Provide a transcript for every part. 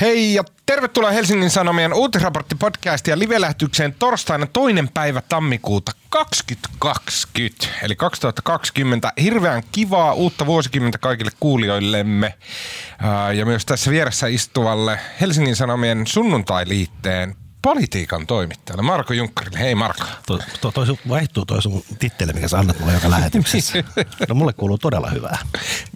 Hei ja tervetuloa Helsingin Sanomien uutisraporttipodcast ja live-lähetykseen torstaina toinen päivä tammikuuta 2020. Eli 2020. Hirveän kivaa uutta vuosikymmentä kaikille kuulijoillemme ja myös tässä vieressä istuvalle Helsingin Sanomien sunnuntailiitteen politiikan toimittajalle Marko Junkkarille. Hei Marko. To, to, sun, vaihtuu toi sun titteli, mikä sä annat mulle joka lähetyksessä. No mulle kuuluu todella hyvää.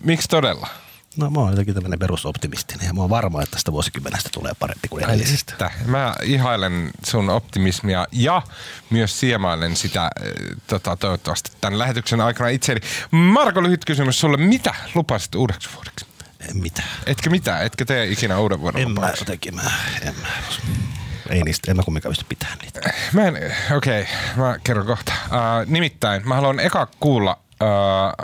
Miksi todella? No mä oon jotenkin tämmöinen perusoptimistinen ja mä oon varma, että tästä vuosikymmenestä tulee parempi kuin edellisestä. Että mä ihailen sun optimismia ja myös siemailen sitä tota, toivottavasti tämän lähetyksen aikana itseäni. Marko, lyhyt kysymys sulle. Mitä lupasit uudeksi vuodeksi? En mitään. Etkö mitään? Etkö tee ikinä uuden vuoden En mä jotenkin, mä, en mä. Ei niistä, en mä kumminkaan pysty pitämään niitä. Mä en, okei, okay, mä kerron kohta. Uh, nimittäin mä haluan eka kuulla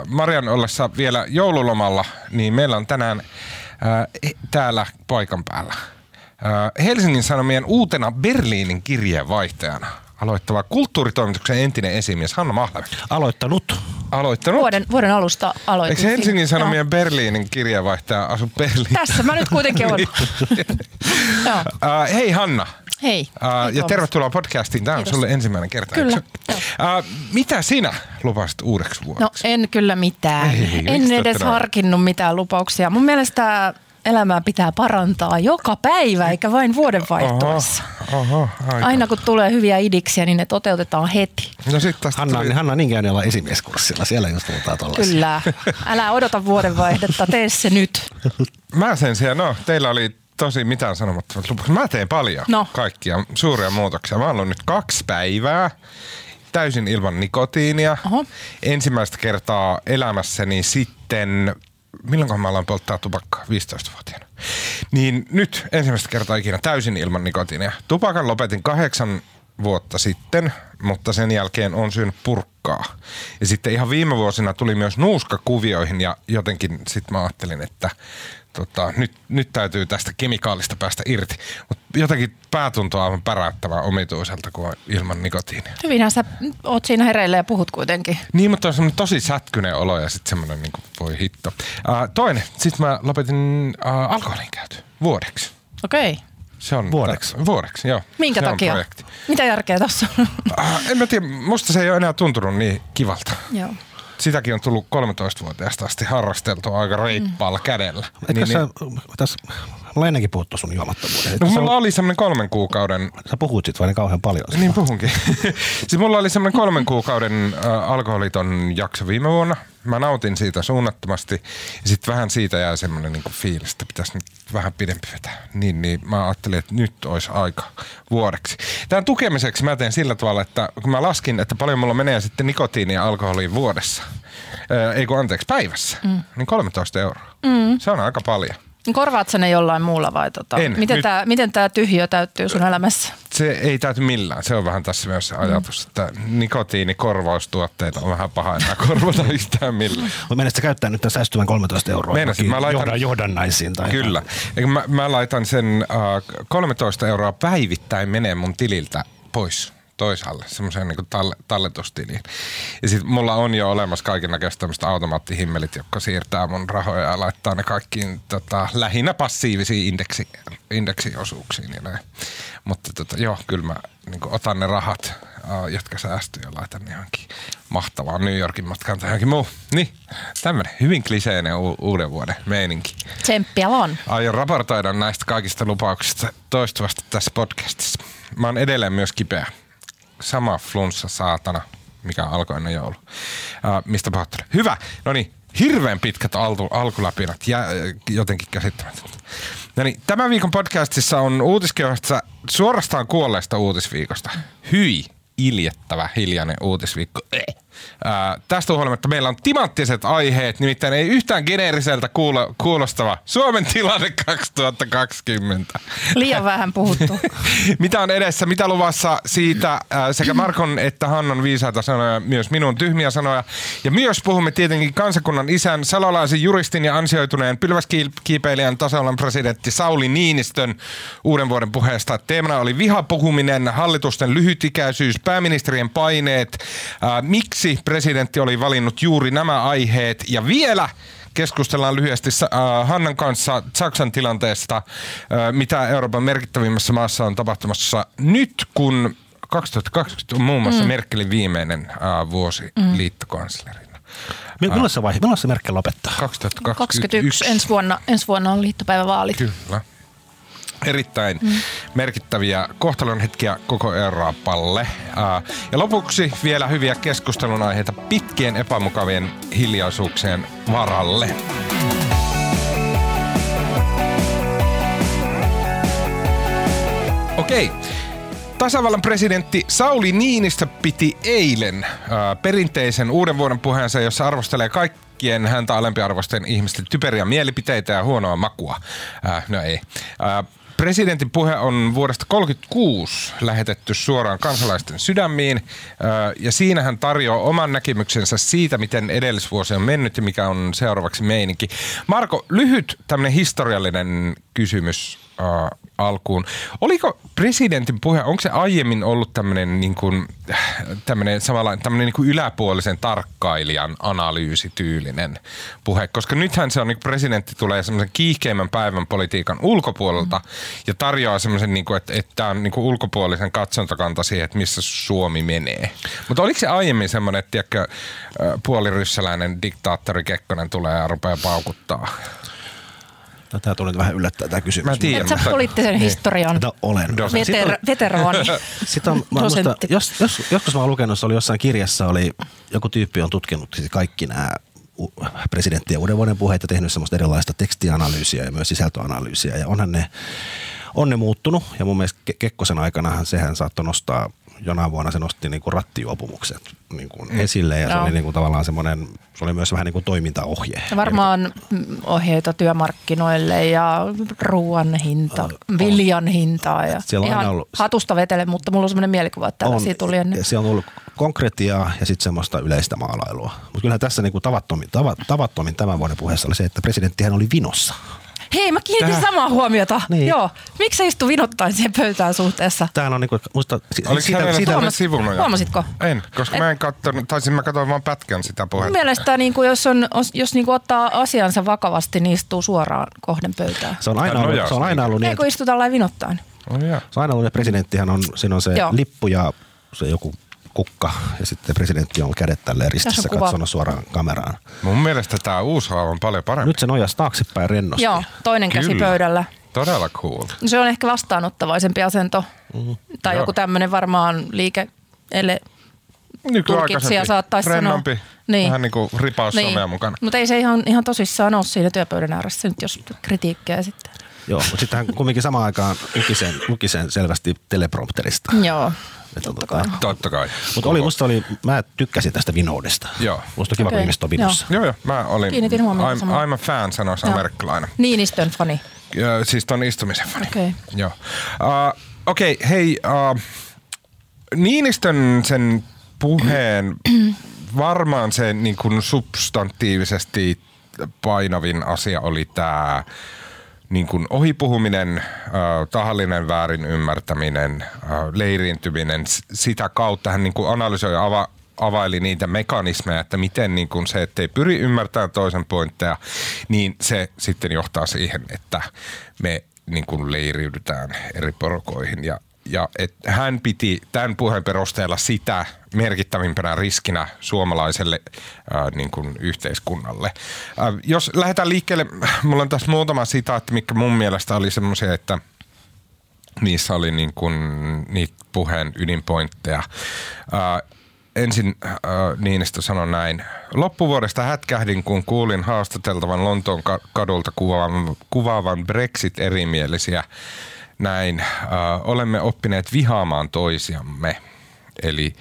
Marian ollessa vielä joululomalla, niin meillä on tänään uh, täällä paikan päällä uh, Helsingin Sanomien uutena Berliinin kirjeenvaihtajana aloittava kulttuuritoimituksen entinen esimies Hanna Mahlave. Aloittanut. Aloittanut. Vuoden, vuoden alusta aloitin. Eikö Helsingin Sanomien no. Berliinin kirjeenvaihtaja asu Berliinissä? Tässä mä nyt kuitenkin olen. uh, hei Hanna. Hei. Uh, ja tervetuloa podcastiin. Tämä on Kiitos. sulle ensimmäinen kerta. Kyllä. Uh, mitä sinä lupasit uudeksi vuodeksi? No en kyllä mitään. Ei, en edes harkinnut mitään lupauksia. Mun mielestä elämää pitää parantaa joka päivä, eikä vain vuoden vaihtuessa. Oho, oho, Aina kun tulee hyviä idiksiä, niin ne toteutetaan heti. No sit Hanna, tuli... Hanna niin käynyt olla esimieskurssilla, siellä just puhutaan tollaisia. Kyllä. Älä odota vuodenvaihdetta, tee se nyt. Mä sen siellä, no teillä oli tosi mitään lupaukset. Mä teen paljon no. kaikkia suuria muutoksia. Mä oon nyt kaksi päivää täysin ilman nikotiinia. Oho. Ensimmäistä kertaa elämässäni sitten, milloin mä aloin polttaa tupakkaa? 15-vuotiaana. Niin nyt ensimmäistä kertaa ikinä täysin ilman nikotiinia. Tupakan lopetin kahdeksan vuotta sitten, mutta sen jälkeen on syönyt purkkaa. Ja sitten ihan viime vuosina tuli myös nuuska kuvioihin ja jotenkin sitten mä ajattelin, että tota, nyt, nyt täytyy tästä kemikaalista päästä irti. Mutta jotenkin pää tuntuu aivan päräyttävän omituiselta kuin ilman nikotiinia. Hyvinhän sä oot siinä hereillä ja puhut kuitenkin. Niin, mutta on semmoinen tosi sätkyinen olo ja sitten semmoinen niin voi hitto. Uh, toinen, sitten mä lopetin uh, alkoholin käytön vuodeksi. Okei. Okay. Se on vuodeksi. T- vuodeksi, joo. Minkä se takia? Mitä järkeä tuossa on? uh, en mä tiedä, musta se ei ole enää tuntunut niin kivalta. Joo sitäkin on tullut 13-vuotiaasta asti harrasteltua aika reippaalla mm. kädellä. Etkö niin, sä, niin, tässä, mulla ennenkin puhuttu sun juomattomuuden. No mulla oli semmoinen kolmen kuukauden... Sä puhut sit vain kauhean paljon. Niin puhunkin. siis mulla oli semmoinen kolmen kuukauden äh, alkoholiton jakso viime vuonna – mä nautin siitä suunnattomasti. Ja sitten vähän siitä jää semmoinen niin fiilis, että pitäisi nyt vähän pidempi vetää. Niin, niin mä ajattelin, että nyt olisi aika vuodeksi. Tämän tukemiseksi mä teen sillä tavalla, että kun mä laskin, että paljon mulla menee sitten nikotiinia ja alkoholiin vuodessa, ää, ei kun anteeksi päivässä, mm. niin 13 euroa. Mm. Se on aika paljon. Korvaat ne jollain muulla vai tota? En, miten, nyt... tämä, miten tämä tyhjö täyttyy sun elämässä? Se ei täyty millään. Se on vähän tässä myös se ajatus, mm. että nikotiinikorvaustuotteita on vähän paha enää korvata yhtään millään. Mutta meinasit käyttää nyt tämän säästyvän 13 euroa Meinasin, mä laitan, johdannaisiin? Tai kyllä. Mä, mä laitan sen uh, 13 euroa päivittäin menee mun tililtä pois toisaalle, semmoiseen niin talle, talletustiliin. Ja sitten mulla on jo olemassa kaiken näköistä tämmöistä automaattihimmelit, jotka siirtää mun rahoja ja laittaa ne kaikkiin tota, lähinnä passiivisiin indeksi, indeksiosuuksiin ja näin. Mutta tota, joo, kyllä mä niin otan ne rahat, jotka säästyy ja laitan ne johonkin mahtavaan New Yorkin matkaan tai johonkin muu. Niin, tämmönen hyvin kliseinen u- uuden vuoden meininki. Tsemppiä vaan. Aion raportoida näistä kaikista lupauksista toistuvasti tässä podcastissa. Mä oon edelleen myös kipeä sama flunssa saatana, mikä alkoi ennen joulu. Uh, mistä pahoittelen. Hyvä. No niin, hirveän pitkät altu, alkuläpinät ja jotenkin käsittämätöntä. No niin, tämän viikon podcastissa on uutiskiohjelmasta suorastaan kuolleesta uutisviikosta. Hyi, iljettävä hiljainen uutisviikko. Eh. Ää, tästä huolimatta meillä on timanttiset aiheet, nimittäin ei yhtään geneeriseltä kuulo, kuulostava Suomen tilanne 2020. Liian vähän puhuttu. mitä on edessä, mitä luvassa siitä ää, sekä Markon että Hannon viisaita sanoja, myös minun tyhmiä sanoja. Ja myös puhumme tietenkin kansakunnan isän, salolaisen juristin ja ansioituneen pylväskiipeilijän tasavallan presidentti Sauli Niinistön uuden vuoden puheesta. Teemana oli vihapuhuminen, hallitusten lyhytikäisyys, pääministerien paineet, ää, miksi presidentti oli valinnut juuri nämä aiheet ja vielä keskustellaan lyhyesti äh, Hannan kanssa Saksan tilanteesta, äh, mitä Euroopan merkittävimmässä maassa on tapahtumassa nyt, kun 2020 on muun muassa mm. Merkelin viimeinen äh, vuosi mm. liittokanslerina. Milloin se vaihe? Milloin se Merkel lopettaa? 2021. Ensi vuonna, ensi vuonna on liittopäivävaalit. Kyllä erittäin mm. merkittäviä kohtalonhetkiä koko Euroopalle. Ja lopuksi vielä hyviä keskustelun aiheita pitkien epämukavien hiljaisuuksien varalle. Okei. Tasavallan presidentti Sauli Niinistö piti eilen ää, perinteisen uuden vuoden puheensa, jossa arvostelee kaikkien häntä alempiarvoisten ihmisten typeriä mielipiteitä ja huonoa makua. Ää, no ei. Ää, Presidentin puhe on vuodesta 1936 lähetetty suoraan kansalaisten sydämiin ja siinä hän tarjoaa oman näkemyksensä siitä, miten edellisvuosi on mennyt ja mikä on seuraavaksi meininki. Marko, lyhyt tämmöinen historiallinen kysymys alkuun. Oliko presidentin puhe, onko se aiemmin ollut tämmöinen niin kuin, tämmöinen samalla, tämmöinen niin kuin yläpuolisen tarkkailijan analyysityylinen puhe? Koska nythän se on, niin kuin presidentti tulee semmoisen kiihkeimmän päivän politiikan ulkopuolelta mm. ja tarjoaa semmoisen, niin kuin, että, että tämä on niin kuin ulkopuolisen katsontakanta siihen, että missä Suomi menee. Mutta oliko se aiemmin semmoinen, että tiedätkö, puoliryssäläinen diktaattori Kekkonen tulee ja rupeaa paukuttaa? No, tämä tuli vähän yllättää tämä kysymys. Mä tiedän. Sä poliittisen niin. historian no, olen. Veter, veteraani. Sitten on, mä musta, jos, jos, joskus mä oon lukenut, oli jossain kirjassa, oli joku tyyppi on tutkinut siis kaikki nämä presidentti ja uuden vuoden puheita tehnyt semmoista erilaista tekstianalyysiä ja myös sisältöanalyysiä. Ja onhan ne, on ne muuttunut ja mun mielestä Kekkosen aikana sehän saattoi nostaa jonain vuonna se nosti niin kuin rattijuopumukset niin kuin mm. esille ja no. se oli niin kuin tavallaan semmoinen, se oli myös vähän niin kuin toimintaohje. Varmaan ohjeita työmarkkinoille ja ruoan hinta, on. viljan hintaa ja Siellä on ihan ollut, hatusta vetele, mutta mulla on semmoinen mielikuva, että tällaisia tuli ennen. Se on ollut konkretiaa ja sitten semmoista yleistä maalailua. Mutta kyllähän tässä niin kuin tavattomin, tavattomin tämän vuoden puheessa oli se, että presidenttihän oli vinossa. Hei, mä kiinnitin Tähän... samaa huomiota. Niin. Joo. Miksi se istui vinottain siihen pöytään suhteessa? Täällä on niinku, musta... Oliko siitä, hänellä siitä, Huomas, sivunoja? Huomasitko? En, koska En. mä en katsonut, taisin mä katsoin vaan pätkän sitä puhetta. Mielestäni niin kuin, jos, on, jos niin kuin ottaa asiansa vakavasti, niin istuu suoraan kohden pöytään. Se on aina, ollut, se on aina ollut niin. Ei kun istutaan vinottain. Oh, yeah. Se on aina ollut, että presidenttihän on, siinä on se Joo. lippu ja se joku kukka ja sitten presidentti on kädet tälleen ristissä katsona suoraan kameraan. Mun mielestä tämä uusi on paljon parempi. Nyt se nojasi taaksepäin rennosti. Joo, toinen käsi Kyllä. pöydällä. Todella cool. Se on ehkä vastaanottavaisempi asento. Mm-hmm. Tai Joo. joku tämmöinen varmaan liike, ele, tulkitsija saattaisi sanoa. Niin. Vähän niin kuin ripaus niin. mukana. Mutta ei se ihan, ihan tosissaan ole siinä työpöydän ääressä nyt, jos kritiikkiä sitten. Joo, mutta sitten hän kumminkin samaan aikaan luki sen, luki sen selvästi teleprompterista. Joo. Totta kai. Totta kai. Mutta oli, musta oli, mä tykkäsin tästä vinoudesta. Joo. Musta kiva, okay. kun ihmiset on vinossa. Joo. joo, joo. Mä olin, Kiinnitin huomioon I'm, I'm a fan, sanoisi amerikkalainen. Niinistön fani. Ja, siis ton istumisen fani. Okei. Okay. Joo. Uh, Okei, okay, hei. Uh, Niinistön sen puheen varmaan se niin kuin substantiivisesti painavin asia oli tämä niin kuin ohipuhuminen, äh, tahallinen väärin ymmärtäminen, äh, leiriintyminen, sitä kautta hän niin kuin analysoi ja ava, availi niitä mekanismeja, että miten niin kuin se, ettei pyri ymmärtämään toisen pointteja, niin se sitten johtaa siihen, että me niin kuin leiriydytään eri porukoihin. Ja ja et hän piti tämän puheen perusteella sitä merkittävimpänä riskinä suomalaiselle ää, niin kuin yhteiskunnalle. Ää, jos lähdetään liikkeelle, mulla on tässä muutama sitaatti, mikä mun mielestä oli semmoisia, että niissä oli niin kuin niitä puheen ydinpointteja. Ää, ensin äh, Niinistö sanoi näin. Loppuvuodesta hätkähdin, kun kuulin haastateltavan Lontoon kadulta kuvaavan, kuvaavan Brexit-erimielisiä näin, äh, olemme oppineet vihaamaan toisiamme. Eli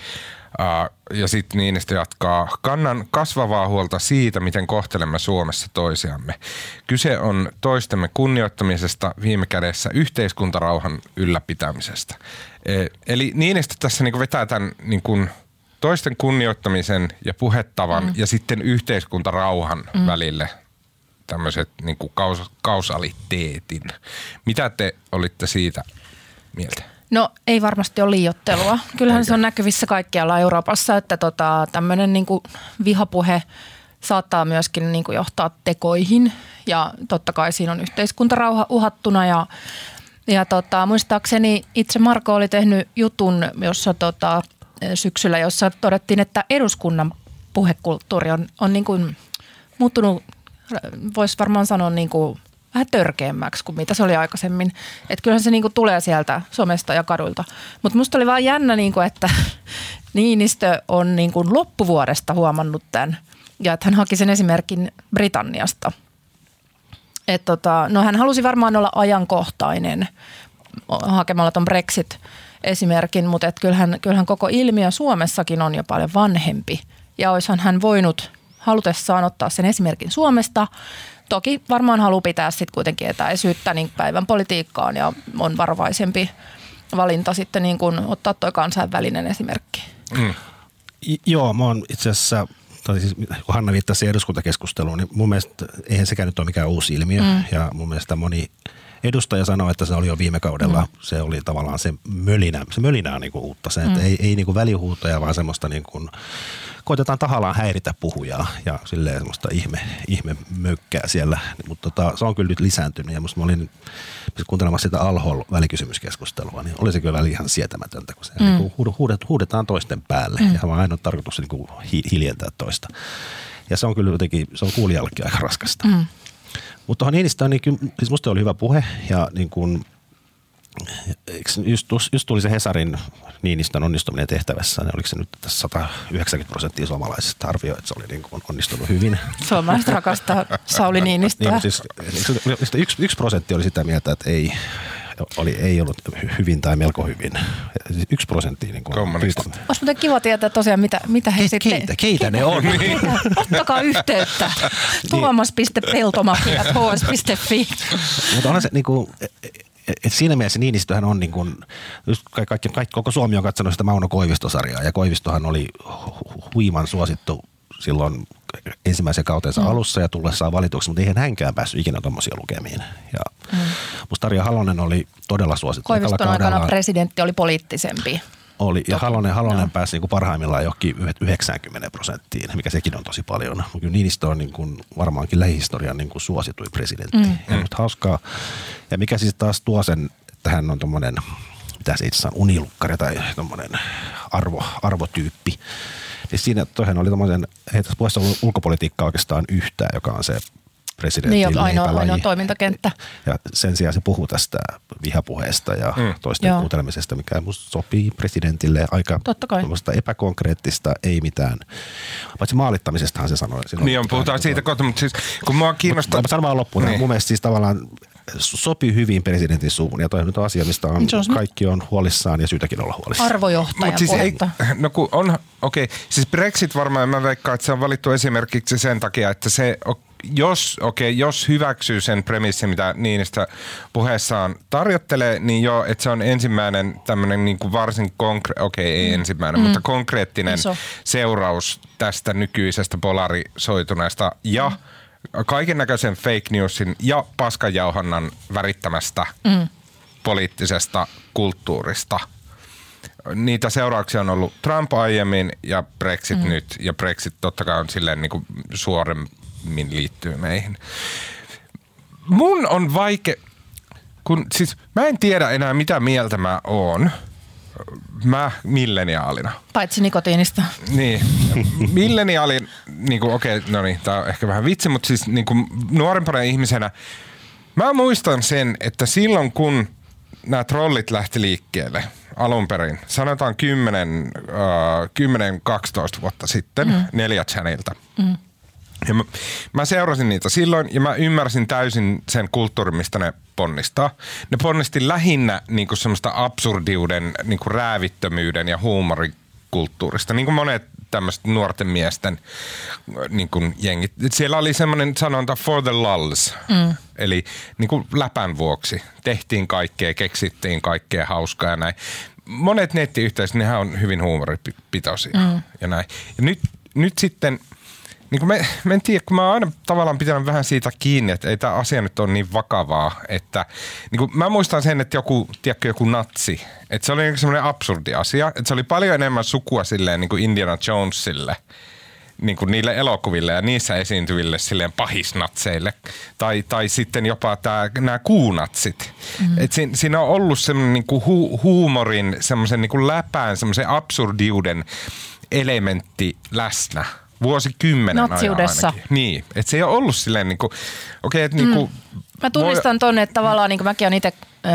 äh, ja sitten Niinistö jatkaa, kannan kasvavaa huolta siitä, miten kohtelemme Suomessa toisiamme. Kyse on toistemme kunnioittamisesta, viime kädessä yhteiskuntarauhan ylläpitämisestä. E, eli Niinistö tässä niinku vetää tämän niinku toisten kunnioittamisen ja puhettavan mm. ja sitten yhteiskuntarauhan mm. välille tämmöiset niin kuin kaus, kausaliteetin. Mitä te olitte siitä mieltä? No ei varmasti ole liiottelua. Kyllähän Eikä. se on näkyvissä kaikkialla Euroopassa, että tota, tämmöinen niin vihapuhe saattaa myöskin niin kuin johtaa tekoihin ja totta kai siinä on yhteiskuntarauha uhattuna ja ja tota, muistaakseni itse Marko oli tehnyt jutun, jossa tota, syksyllä, jossa todettiin, että eduskunnan puhekulttuuri on, on niin kuin muuttunut, voisi varmaan sanoa niin kuin vähän törkeämmäksi kuin mitä se oli aikaisemmin. Että kyllähän se niin kuin tulee sieltä somesta ja kaduilta. Mutta musta oli vaan jännä, niin kuin, että Niinistö on niin kuin loppuvuodesta huomannut tämän ja että hän haki sen esimerkin Britanniasta. Et tota, no hän halusi varmaan olla ajankohtainen hakemalla tuon Brexit-esimerkin, mutta et kyllähän, kyllähän koko ilmiö Suomessakin on jo paljon vanhempi. Ja olisihan hän voinut halutessaan ottaa sen esimerkin Suomesta. Toki varmaan haluaa pitää sitten kuitenkin etäisyyttä niin päivän politiikkaan ja on varovaisempi valinta sitten niin kuin ottaa tuo kansainvälinen esimerkki. Mm. Joo, mä oon itse asiassa tai siis, kun Hanna viittasi eduskuntakeskusteluun, niin mun mielestä eihän sekään nyt ole mikään uusi ilmiö. Mm. Ja mun mielestä moni edustaja sanoi, että se oli jo viime kaudella, mm. se oli tavallaan se mölinä, se mölinä on niin kuin uutta. Se, että mm. ei, ei niin kuin välihuutoja, vaan semmoista niin kuin, koitetaan tahallaan häiritä puhujaa ja silleen semmoista ihme, ihme mökkää siellä. Mutta tota, se on kyllä nyt lisääntynyt ja musta mä olin kuuntelemassa sitä alhol välikysymyskeskustelua, niin oli se kyllä ihan sietämätöntä, kun se mm. niin huudet, huudetaan toisten päälle mm. ja vaan ainoa tarkoitus niin kuin hiljentää toista. Ja se on kyllä jotenkin, se on kuulijallekin aika raskasta. Mm. Mutta tuohon Niinistöön, niin kyllä, siis musta oli hyvä puhe ja niin kuin, just, just tuli se Hesarin Niinistön onnistuminen tehtävässä, niin oliko se nyt tässä 190 prosenttia suomalaisista arvioi, että se oli niin kuin onnistunut hyvin. Suomalaiset rakastaa Sauli Niinistöä. niin, siis, yksi, yksi prosentti oli sitä mieltä, että ei, oli, ei ollut hyvin tai melko hyvin. Yksi prosentti. Niin Olisi muuten kiva tietää tosiaan, mitä, mitä he Ke, sitten... Keitä, keitä ne on? Ottakaa yhteyttä. Niin. Tuomas.peltomafia, hs.fi. Mutta onhan se niin kuin, et siinä mielessä Niinistöhän on niin kuin, kaikki, kaikki, koko Suomi on katsonut sitä Mauno Koivisto-sarjaa ja Koivistohan oli huiman suosittu silloin ensimmäisen kautensa mm. alussa ja tullessaan valituksi, mutta eihän hänkään päässyt ikinä tuommoisia lukemiin. Ja mm. musta Tarja Halonen oli todella suosittu. Koiviston aikana presidentti oli poliittisempi. Oli, ja Halonen, Halonen no. pääsi niin kuin parhaimmillaan johonkin 90 prosenttiin, mikä sekin on tosi paljon. Niinistö on niin kuin varmaankin lähihistorian niin kuin suosituin presidentti. Mm. Ja nyt hauskaa. Ja mikä siis taas tuo sen, että hän on tuommoinen, mitä se itse on, unilukkari tai tuommoinen arvo, arvotyyppi. Niin siinä toihan oli tuommoisen, ei tässä puheessa ollut ulkopolitiikkaa oikeastaan yhtään, joka on se presidentin niin, ainoa, ainoa toimintakenttä. Ja sen sijaan se puhuu tästä vihapuheesta ja mm. toisten Joo. kuuntelemisesta, mikä musta sopii presidentille aika epäkonkreettista, ei mitään. Paitsi maalittamisestahan se sanoi. Niin on, puhutaan siitä kohta, mutta siis kun mua kiinnostaa... Mä sanon vaan loppuun. Niin. Mun mielestä siis tavallaan sopii hyvin presidentin suuhun. Ja toi on asia, mistä on, kaikki on huolissaan ja syytäkin olla huolissaan. Arvojohtaja siis ei, No kun on, okei, okay. siis Brexit varmaan, mä veikkaan, että se on valittu esimerkiksi sen takia, että se jos, okay, jos hyväksyy sen premissin, mitä Niinistä puheessaan tarjottelee, niin jo, että se on ensimmäinen tämmöinen niin kuin varsin konkre- okei okay, ei mm. ensimmäinen, mm. mutta konkreettinen Iso. seuraus tästä nykyisestä polarisoituneesta ja mm. Kaiken näköisen fake newsin ja paskajauhannan värittämästä mm. poliittisesta kulttuurista – niitä seurauksia on ollut Trump aiemmin ja Brexit mm. nyt. Ja Brexit totta kai on silleen niin kuin suorempi liittyy meihin. Mun on vaikea, kun siis mä en tiedä enää mitä mieltä mä oon. Mä milleniaalina. Paitsi nikotiinista. Niin. Milleniaalin, niin kuin, okei, okay, no niin, tää on ehkä vähän vitsi, mutta siis niin kuin nuorempana ihmisenä, mä muistan sen, että silloin kun nämä trollit lähti liikkeelle alun perin, sanotaan 10-12 uh, vuotta sitten, mm. neljä channelilta. Mm ja mä, mä seurasin niitä silloin ja mä ymmärsin täysin sen kulttuurin, mistä ne ponnistaa. Ne ponnisti lähinnä niin kuin semmoista absurdiuden, niin kuin räävittömyyden ja huumorikulttuurista. Niin kuin monet tämmöiset nuorten miesten niin kuin jengit. Siellä oli semmoinen sanonta for the lulls, mm. eli niin kuin läpän vuoksi. Tehtiin kaikkea, keksittiin kaikkea hauskaa ja näin. Monet nettiyhteisöt, nehän on hyvin huumoripitoisia mm. ja näin. Ja nyt, nyt sitten – niin kuin me, me en tiedä, kun mä oon aina tavallaan pitänyt vähän siitä kiinni, että ei tämä asia nyt ole niin vakavaa, että niin kuin mä muistan sen, että joku, tiedätkö, joku natsi, että se oli semmoinen absurdi asia, että se oli paljon enemmän sukua silleen niin kuin Indiana Jonesille, niin kuin niille elokuville ja niissä esiintyville silleen pahisnatseille. Tai, tai sitten jopa tää, nämä kuunatsit. Mm. Et siinä, siinä on ollut semmoinen niin kuin hu, huumorin, semmoisen niin kuin läpään, semmoisen absurdiuden elementti läsnä vuosikymmenen ajan ainakin. Niin, että se ei ole ollut silleen niin kuin, okei, okay, että niin kuin, mm. Mä tunnistan voi... tonne, että tavallaan niin kuin mäkin olen itse öö,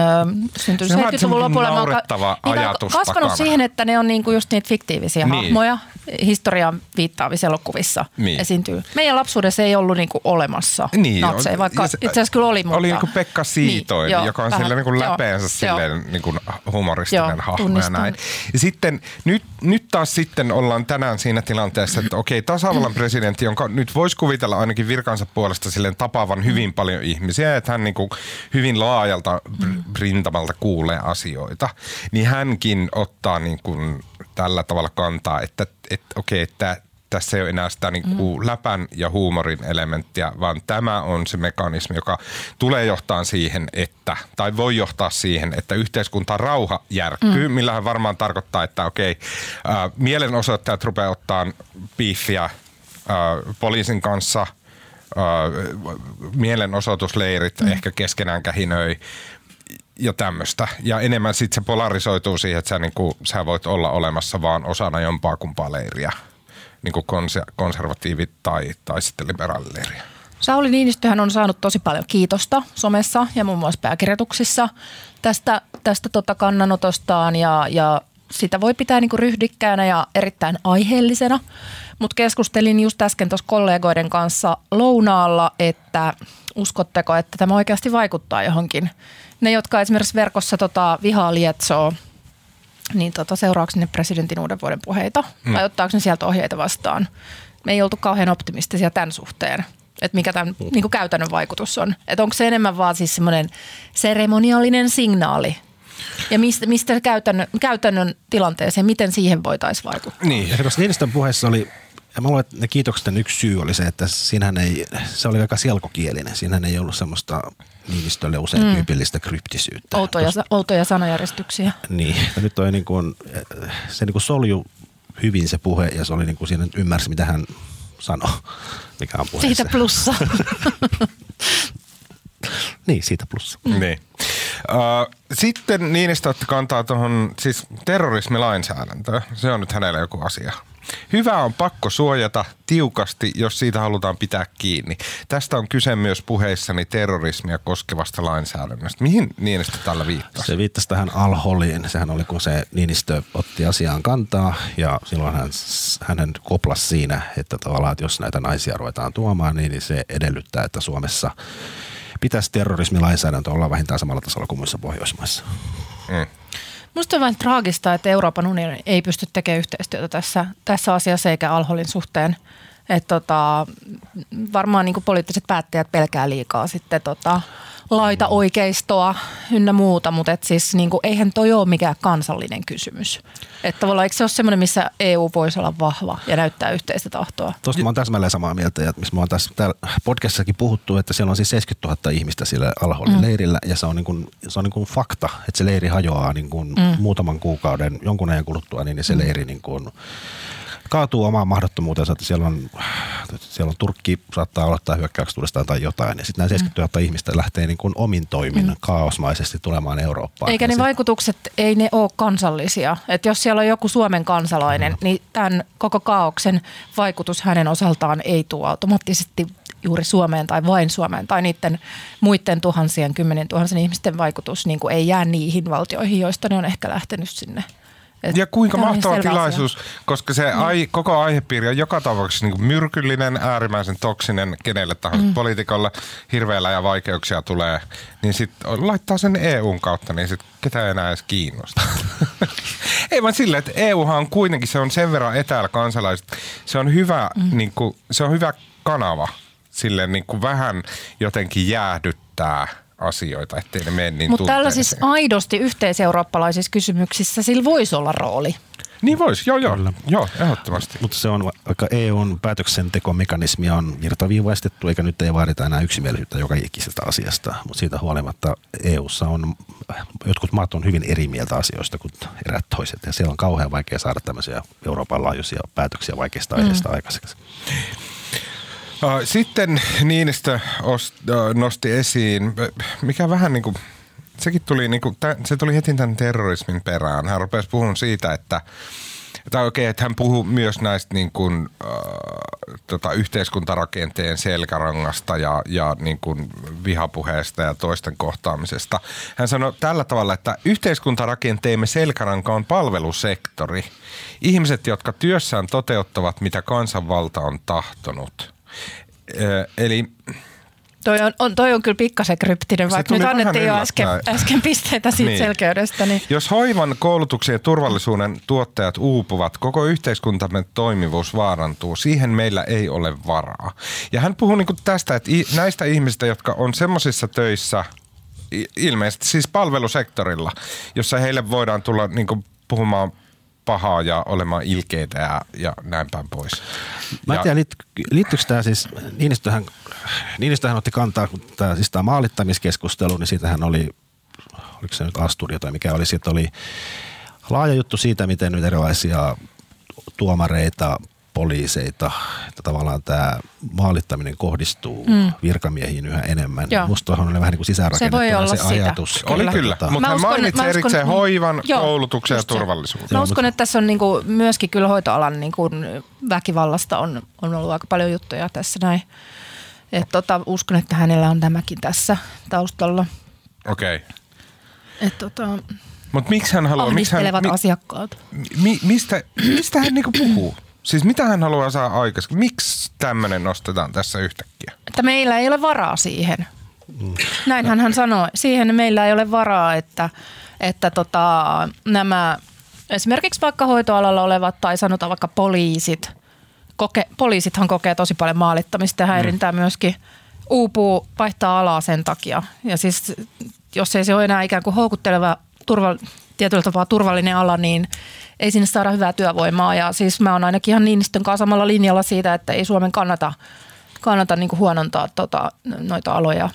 syntynyt 70-luvun lopulla. Mä ajatus kasvanut takana. siihen, että ne on niinku just niitä fiktiivisiä niin. hahmoja historiaan viittaavissa elokuvissa niin. esiintyy. Meidän lapsuudessa ei ollut niinku olemassa niin, natseja, vaikka se, itse asiassa kyllä oli. Mutta... Oli niinku Pekka Siitoin, niin, joka on vähän, sille niinku läpeensä silleen niinku humoristinen joo, hahmo tunnistan. ja näin. Ja sitten nyt, nyt taas sitten ollaan tänään siinä tilanteessa, että okei, tasavallan presidentti, jonka nyt voisi kuvitella ainakin virkansa puolesta silleen tapaavan hyvin paljon ihmisiä, että hän niinku hyvin laajalta rintamalta kuulee asioita, niin hänkin ottaa niin kuin tällä tavalla kantaa, että, että okei, että tässä ei ole enää sitä niin kuin mm. läpän ja huumorin elementtiä, vaan tämä on se mekanismi, joka tulee johtaa siihen, että, tai voi johtaa siihen, että yhteiskunta rauha järkkyy, mm. millähän varmaan tarkoittaa, että okei, äh, mielenosoittajat rupeaa ottaa piiffiä äh, poliisin kanssa, äh, mielenosoitusleirit mm. ehkä keskenään kähinöi, ja tämmöistä. Ja enemmän sitten se polarisoituu siihen, että sä, niin kuin, sä voit olla olemassa vaan osana jompaa kumpaa leiriä, niin kuin konservatiivit tai, tai sitten liberaalileiriä. Sauli Niinistöhän on saanut tosi paljon kiitosta somessa ja muun muassa pääkirjoituksissa tästä, tästä tota kannanotostaan ja, ja sitä voi pitää niinku ryhdikkäänä ja erittäin aiheellisena. Mutta keskustelin just äsken tuossa kollegoiden kanssa lounaalla, että uskotteko, että tämä oikeasti vaikuttaa johonkin ne, jotka esimerkiksi verkossa tota, vihaa lietsoo, niin tota, seuraako ne presidentin uuden vuoden puheita mm. vai ottaako ne sieltä ohjeita vastaan? Me ei oltu kauhean optimistisia tämän suhteen että mikä tämän mm. niin käytännön vaikutus on. Että onko se enemmän vaan siis semmoinen seremoniallinen signaali ja mistä, mistä käytännön, käytännön tilanteeseen, miten siihen voitaisiin vaikuttaa? Niin, ja tuossa Niinistön puheessa oli, ja mä luulen, että ne kiitokset yksi syy oli se, että siinähän ei, se oli aika selkokielinen. Siinähän ei ollut semmoista Niinistölle usein mm. tyypillistä kryptisyyttä. Outoja, Tos, outoja sanajärjestyksiä. Niin, ja nyt toi niin kuin, se niin kuin solju hyvin se puhe ja se oli niin kuin siinä ymmärsi, mitä hän sanoi, mikä on puheessa. Siitä plussa. niin, siitä plussa. Mm. Niin. Uh, sitten Niinistö otti kantaa tuohon siis terrorismilainsäädäntöön. Se on nyt hänellä joku asia. Hyvä on pakko suojata tiukasti, jos siitä halutaan pitää kiinni. Tästä on kyse myös puheissani terrorismia koskevasta lainsäädännöstä. Mihin Niinistö tällä viittasi? Se viittasi tähän alholiin. Sehän oli, kun se Niinistö otti asiaan kantaa ja silloin hän, hänen koplas siinä, että tavallaan, että jos näitä naisia ruvetaan tuomaan, niin se edellyttää, että Suomessa pitäisi terrorismilainsäädäntö olla vähintään samalla tasolla kuin muissa Pohjoismaissa. Mm. Minusta on vähän traagista, että Euroopan unioni ei pysty tekemään yhteistyötä tässä, tässä asiassa eikä alholin suhteen. Että tota, varmaan niin poliittiset päättäjät pelkää liikaa sitten tota, laita oikeistoa ynnä muuta, mutta et siis niin kuin, eihän toi ole mikään kansallinen kysymys. Että tavallaan eikö se ole semmoinen, missä EU voisi olla vahva ja näyttää yhteistä tahtoa? Tuosta mä oon täsmälleen samaa mieltä, että missä mä oon tässä täällä podcastissakin puhuttu, että siellä on siis 70 000 ihmistä sillä alhollin mm. leirillä ja se on, niin kuin, se on niin kuin fakta, että se leiri hajoaa niin kuin mm. muutaman kuukauden, jonkun ajan kuluttua, niin se mm. leiri niin kuin kaatuu omaan mahdottomuutensa, että siellä on, siellä on Turkki saattaa aloittaa hyökkäykset uudestaan tai jotain. Ja sitten nämä 70 000 mm. ihmistä lähtee niin kuin omin toimin mm. kaosmaisesti tulemaan Eurooppaan. Eikä ne sit... vaikutukset, ei ne ole kansallisia. Että jos siellä on joku Suomen kansalainen, mm. niin tämän koko kaauksen vaikutus hänen osaltaan ei tule automaattisesti juuri Suomeen tai vain Suomeen tai niiden muiden tuhansien, kymmenen tuhansien ihmisten vaikutus niin kuin ei jää niihin valtioihin, joista ne on ehkä lähtenyt sinne. Et ja kuinka mahtava tilaisuus, asia. koska se mm. ai, koko aihepiiri on joka tapauksessa niin myrkyllinen, äärimmäisen toksinen kenelle tahansa mm. poliitikolla. Hirveellä ja vaikeuksia tulee, niin sitten laittaa sen EUn kautta, niin sitten ketä ei enää edes kiinnosta. ei vaan silleen, että EUhan on kuitenkin, se on sen verran etäällä kansalaiset. Se on hyvä, mm. niin kuin, se on hyvä kanava silleen niin kuin vähän jotenkin jäähdyttää – asioita, ettei ne mene niin Mutta tällaisissa aidosti yhteiseurooppalaisissa kysymyksissä sillä voisi olla rooli. Niin voisi, joo joo, Kyllä. joo ehdottomasti. Mutta se on, vaikka EUn päätöksentekomekanismi on virtaviivaistettu, eikä nyt ei vaadita enää yksimielisyyttä joka ikisestä asiasta, mutta siitä huolimatta EUssa on, jotkut maat on hyvin eri mieltä asioista kuin erät toiset, ja siellä on kauhean vaikea saada tämmöisiä Euroopan laajuisia päätöksiä vaikeista aiheista mm. aikaiseksi. Sitten Niinistö nosti esiin, mikä vähän niin kuin, sekin tuli, niin kuin, se tuli heti tämän terrorismin perään. Hän rupesi puhumaan siitä, että tai oikein, että hän puhuu myös näistä niin kuin, äh, tota, yhteiskuntarakenteen selkärangasta ja, ja niin kuin vihapuheesta ja toisten kohtaamisesta. Hän sanoi tällä tavalla, että yhteiskuntarakenteemme selkäranka on palvelusektori. Ihmiset, jotka työssään toteuttavat, mitä kansanvalta on tahtonut. Eli Toi on, on, toi on kyllä pikkasen kryptinen, vaikka nyt annettiin jo äsken, äsken pisteitä siitä niin. selkeydestä. Niin. Jos hoivan, koulutuksen ja turvallisuuden tuottajat uupuvat, koko yhteiskuntamme toimivuus vaarantuu. Siihen meillä ei ole varaa. Ja hän puhuu niin tästä, että näistä ihmisistä, jotka on semmoisissa töissä, ilmeisesti siis palvelusektorilla, jossa heille voidaan tulla niin puhumaan pahaa ja olemaan ilkeitä ja, ja näin päin pois. Mä en tiedä, liittyykö tämä siis, Niinistöhän, Niinistöhän otti kantaa, kun tämä, siis tämä maalittamiskeskustelu, niin siitähän oli, oliko se nyt Asturia tai mikä oli, siitä oli laaja juttu siitä, miten nyt erilaisia tuomareita, poliiseita, että tavallaan tämä maalittaminen kohdistuu mm. virkamiehiin yhä enemmän. Joo. Musta on vähän niin kuin sisäänrakennettuna se, se ajatus. Sitä. Oli kyllä, tota, mutta hän mainitsi erikseen hoivan, joo, koulutuksen ja turvallisuuden. Mä uskon, että tässä on niin kuin myöskin kyllä hoitoalan niin kuin väkivallasta on, on ollut aika paljon juttuja tässä näin. Et tota, uskon, että hänellä on tämäkin tässä taustalla. Okei. Okay. tota, mutta miksi hän haluaa... Miksi hän, mi, asiakkaat. Mi, mistä, mistä hän niinku puhuu? Siis mitä hän haluaa saada aikaisemmin? Miksi tämmöinen nostetaan tässä yhtäkkiä? Että meillä ei ole varaa siihen. Mm. Näinhän hän sanoi. Siihen meillä ei ole varaa, että, että tota, nämä esimerkiksi vaikka hoitoalalla olevat tai sanotaan vaikka poliisit. Koke, poliisithan kokee tosi paljon maalittamista ja häirintää mm. myöskin. Uupuu, vaihtaa alaa sen takia. Ja siis jos ei se ole enää ikään kuin houkutteleva turva, tietyllä tapaa turvallinen ala, niin ei sinne saada hyvää työvoimaa. Ja siis mä oon ainakin ihan Niinistön kanssa samalla linjalla siitä, että ei Suomen kannata, kannata niin huonontaa tota, noita aloja,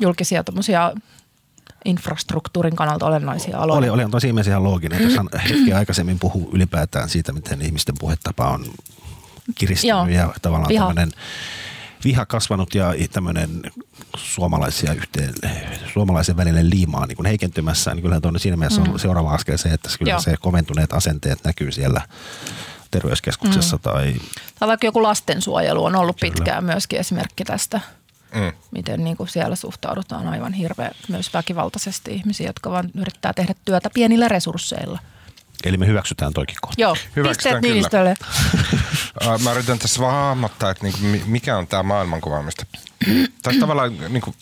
julkisia infrastruktuurin kannalta olennaisia aloja. Oli, oli on tosi ihan looginen. Jos hetki aikaisemmin puhuu ylipäätään siitä, miten ihmisten puhetapa on kiristynyt Joo. ja tavallaan Viha. tämmöinen viha kasvanut ja tämmöinen suomalaisia yhteen, suomalaisen välinen liimaa niin heikentymässä, niin kyllähän tuonne siinä mielessä mm. on seuraava askel se, että kyllä Joo. se komentuneet asenteet näkyy siellä terveyskeskuksessa. Mm. Tai, tai vaikka joku lastensuojelu on ollut kyllä. pitkään myöskin esimerkki tästä. Mm. Miten niin kuin siellä suhtaudutaan aivan hirveän myös väkivaltaisesti ihmisiä, jotka vaan yrittää tehdä työtä pienillä resursseilla. Eli me hyväksytään toikin kohta. Joo, pisteet Niinistölle. Mä yritän tässä vaan hahmottaa, että niinku, mikä on tämä maailmankuva, mistä... tai tavallaan, niinku,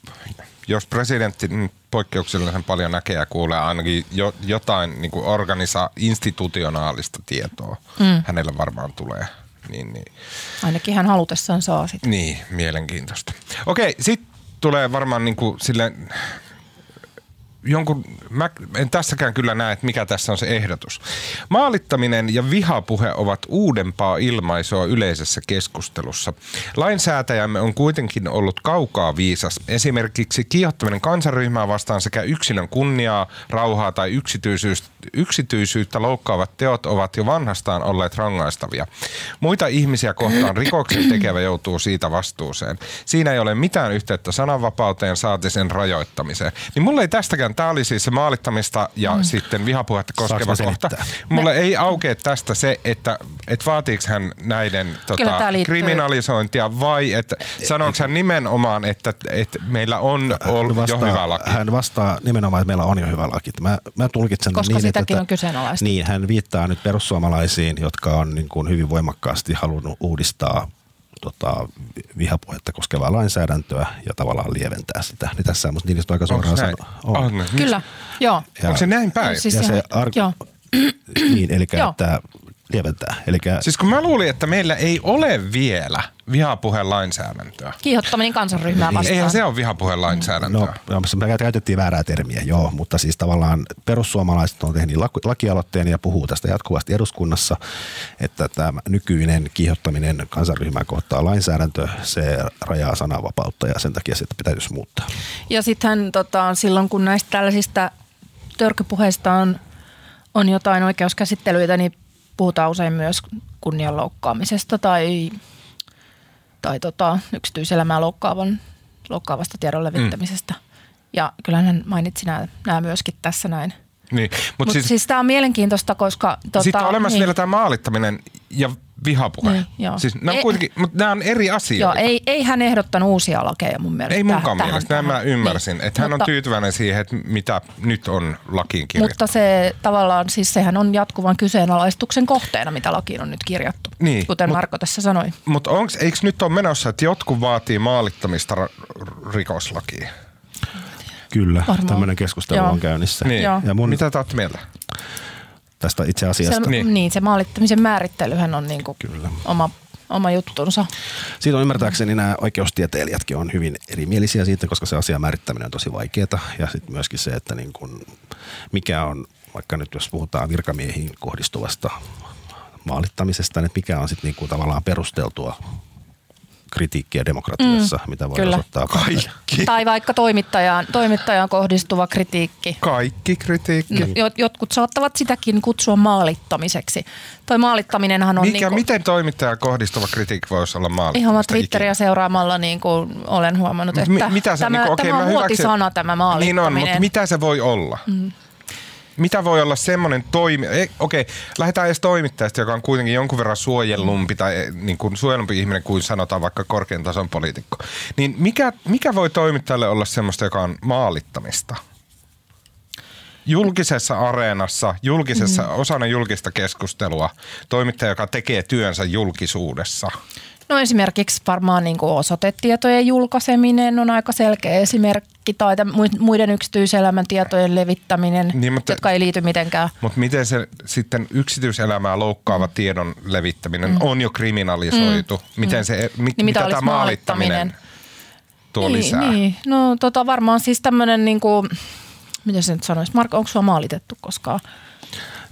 jos presidentti poikkeuksellisen paljon näkee ja kuulee ainakin jo, jotain niinku organisa institutionaalista tietoa, mm. hänelle varmaan tulee. Niin, niin. Ainakin hän halutessaan saa sitä. Niin, mielenkiintoista. Okei, sitten tulee varmaan niinku sille jonkun, mä en tässäkään kyllä näe, että mikä tässä on se ehdotus. Maalittaminen ja vihapuhe ovat uudempaa ilmaisua yleisessä keskustelussa. Lainsäätäjämme on kuitenkin ollut kaukaa viisas. Esimerkiksi kiihottaminen kansanryhmää vastaan sekä yksilön kunniaa, rauhaa tai yksityisyyttä loukkaavat teot ovat jo vanhastaan olleet rangaistavia. Muita ihmisiä kohtaan rikoksen tekevä joutuu siitä vastuuseen. Siinä ei ole mitään yhteyttä sananvapauteen saati sen rajoittamiseen. Niin mulle ei tästäkään tosiaan tämä oli siis se maalittamista ja mm. sitten vihapuhetta koskeva kohta. Mulle ei aukea tästä se, että, että vaatiiko hän näiden tota, kriminalisointia vai että sanoiko hän nimenomaan, että, että meillä on ollut vastaa, jo hyvä laki? Hän vastaa nimenomaan, että meillä on jo hyvä laki. Mä, mä tulkitsen Koska niin, sitäkin että, on kyseenalaista. Niin, hän viittaa nyt perussuomalaisiin, jotka on niin kuin hyvin voimakkaasti halunnut uudistaa tota, vihapuhetta koskevaa lainsäädäntöä ja tavallaan lieventää sitä. Niin tässä on niistä aika suoraan sanoa. On. on. Kyllä, joo. Ja, Onko se näin päin? Siis ja se ar- joo. niin, eli että lieventää. Elikkä... Siis kun mä luulin, että meillä ei ole vielä vihapuheen lainsäädäntöä. Kiihottaminen kansanryhmää vastaan. Eihän se ole vihapuheen lainsäädäntöä. No, me käytettiin väärää termiä, joo, mutta siis tavallaan perussuomalaiset on tehnyt lakialoitteen ja puhuu tästä jatkuvasti eduskunnassa, että tämä nykyinen kiihottaminen kansanryhmää kohtaa lainsäädäntö, se rajaa sananvapautta ja sen takia sitä pitäisi muuttaa. Ja sitten tota, silloin kun näistä tällaisista törkypuheista on, on jotain oikeuskäsittelyitä, niin puhutaan usein myös kunnianloukkaamisesta tai, tai tota, yksityiselämää loukkaavan, loukkaavasta tiedon levittämisestä. Mm. Ja kyllä hän mainitsi nämä, nämä myöskin tässä näin. Niin, mutta Mut siis, siis tämä on mielenkiintoista, koska... Tota, sitten on olemassa niin. vielä tämä maalittaminen ja vihapuhe. Niin, joo. Siis nämä, on kuitenkin, mutta nämä on eri asioita. Joo, ei, ei hän ehdottanut uusia lakeja mun mielestä. Ei munkaan tähän, mielestä, tähän. mä ymmärsin. Niin. Että hän mutta, on tyytyväinen siihen, että mitä nyt on lakiin kirjattu. Mutta se tavallaan, siis sehän on jatkuvan kyseenalaistuksen kohteena, mitä lakiin on nyt kirjattu, niin, kuten mut, Marko tässä sanoi. Mutta eikö nyt ole menossa, että jotkut vaatii maalittamista rikoslakiin? Kyllä, tämmöinen keskustelu Joo. on käynnissä. Niin. Ja mun, Mitä te mieltä? Tästä itse asiasta. Se, niin. niin, se maalittamisen määrittelyhän on niin kuin Kyllä. oma oma juttunsa. Siitä on ymmärtääkseni nämä oikeustieteilijätkin on hyvin erimielisiä siitä, koska se asian määrittäminen on tosi vaikeaa. Ja sitten myöskin se, että niin kun, mikä on, vaikka nyt jos puhutaan virkamiehiin kohdistuvasta maalittamisesta, niin mikä on sitten niin tavallaan perusteltua kritiikkiä demokratiassa, mm, mitä voi kyllä. osoittaa. Kaikki. Tai vaikka toimittajaan, toimittajaan kohdistuva kritiikki. Kaikki kritiikki. No, jotkut saattavat sitäkin kutsua maalittamiseksi. Toi maalittaminenhan on... Mikä, niin kuin, miten toimittajan kohdistuva kritiikki voisi olla maalittamista? Ihan Twitteriä ikinä. seuraamalla niin kuin olen huomannut, että M- mitä se, tämä, niin kuin, okay, tämä on muotisana tämä maalittaminen. Niin on, mutta mitä se voi olla? Mm mitä voi olla semmoinen toimi... Okei, okay, lähdetään edes toimittajasta, joka on kuitenkin jonkun verran suojellumpi tai eh, niin kuin suojellumpi ihminen kuin sanotaan vaikka korkean tason poliitikko. Niin mikä, mikä voi toimittajalle olla semmoista, joka on maalittamista? julkisessa areenassa, julkisessa, mm. osana julkista keskustelua, toimittaja, joka tekee työnsä julkisuudessa – No esimerkiksi varmaan niin kuin osoitetietojen julkaiseminen on aika selkeä esimerkki tai muiden yksityiselämän tietojen levittäminen, niin, mutta, jotka ei liity mitenkään. Mutta miten se sitten yksityiselämää loukkaava mm. tiedon levittäminen mm. on jo kriminalisoitu? Mm. Miten se, mi, niin mitä, mitä tämä maalittaminen, maalittaminen tuo niin, lisää? Niin. No tota, varmaan siis tämmöinen, niin kuin, miten se nyt sanoisi, Marko, onko sua maalitettu koskaan?